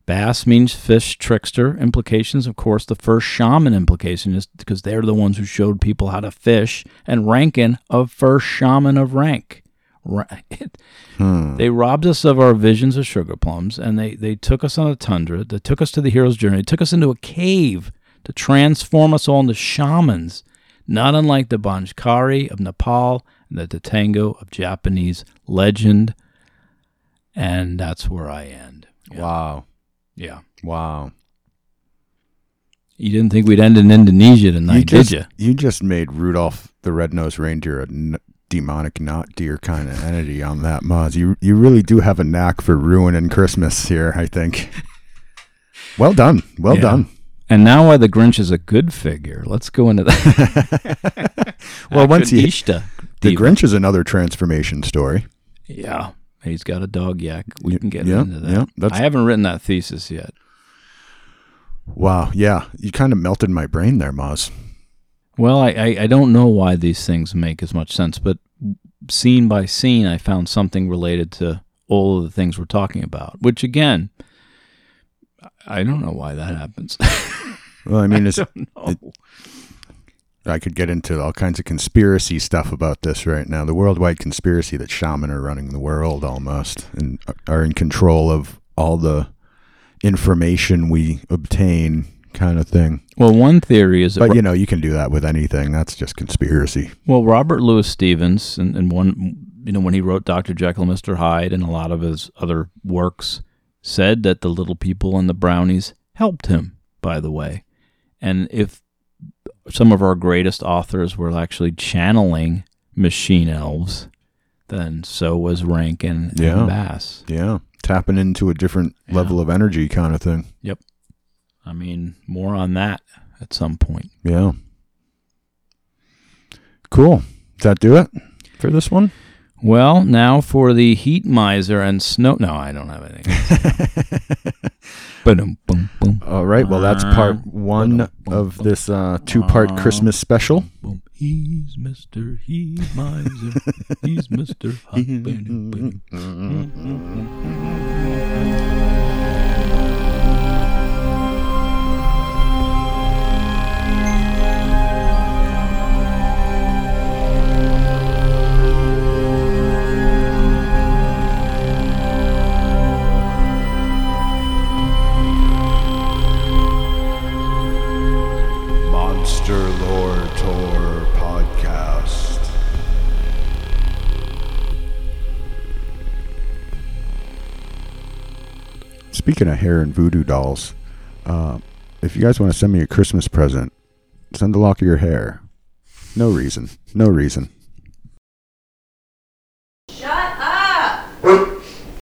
Bass means fish trickster. Implications, of course, the first shaman implication is because they're the ones who showed people how to fish, and Rankin of first shaman of rank. Ra- Hmm. They robbed us of our visions of sugar plums, and they, they took us on a tundra. They took us to the hero's journey. They took us into a cave to transform us all into shamans, not unlike the Banjkari of Nepal and the Tatango of Japanese legend. And that's where I end. Yeah. Wow. Yeah. Wow. You didn't think we'd end in Indonesia tonight, just, did you? You just made Rudolph the Red-Nosed Reindeer a n- demonic not deer kind of entity on that, Moz. You you really do have a knack for ruining Christmas here, I think. Well done. Well Yeah. done. And now why the Grinch is a good figure. Let's go into that. Well, once he- The. Grinch is another transformation story. Yeah. He's got a dog yak. We Y- can get yeah, into that. yeah, I haven't written that thesis yet. Wow. Yeah. You kind of melted my brain there, Moz. Well, I, I, I don't know why these things make as much sense, but scene by scene, I found something related to all of the things we're talking about, which again, I don't know why that happens. Well, I mean, it's, no. I could get into all kinds of conspiracy stuff about this right now. The worldwide conspiracy that shaman are running the world almost and are in control of all the information we obtain, kind of thing. Well, one theory is that But you know, you can do that with anything. That's just conspiracy. Well, Robert Louis Stevens, and, and one, you know, when he wrote Dr. Jekyll and Mr. Hyde and a lot of his other works, said that the little people and the brownies helped him, by the way. And if some of our greatest authors were actually channeling machine elves, then so was Rankin Yeah. and Bass. Yeah, tapping into a different Yeah. level of energy, kind of thing. Yep. I mean, more on that at some point. Yeah. Cool. Does that do it for this one? Well, now for the heat miser and snow. No, I don't have anything. Ba-dum, boom, boom. All right. Well, that's part one of this uh, two-part Christmas special. He's Mr. Heat Miser. He's Mr. Speaking of hair and voodoo dolls, uh, if you guys want to send me a Christmas present, send a lock of your hair. No reason. No reason.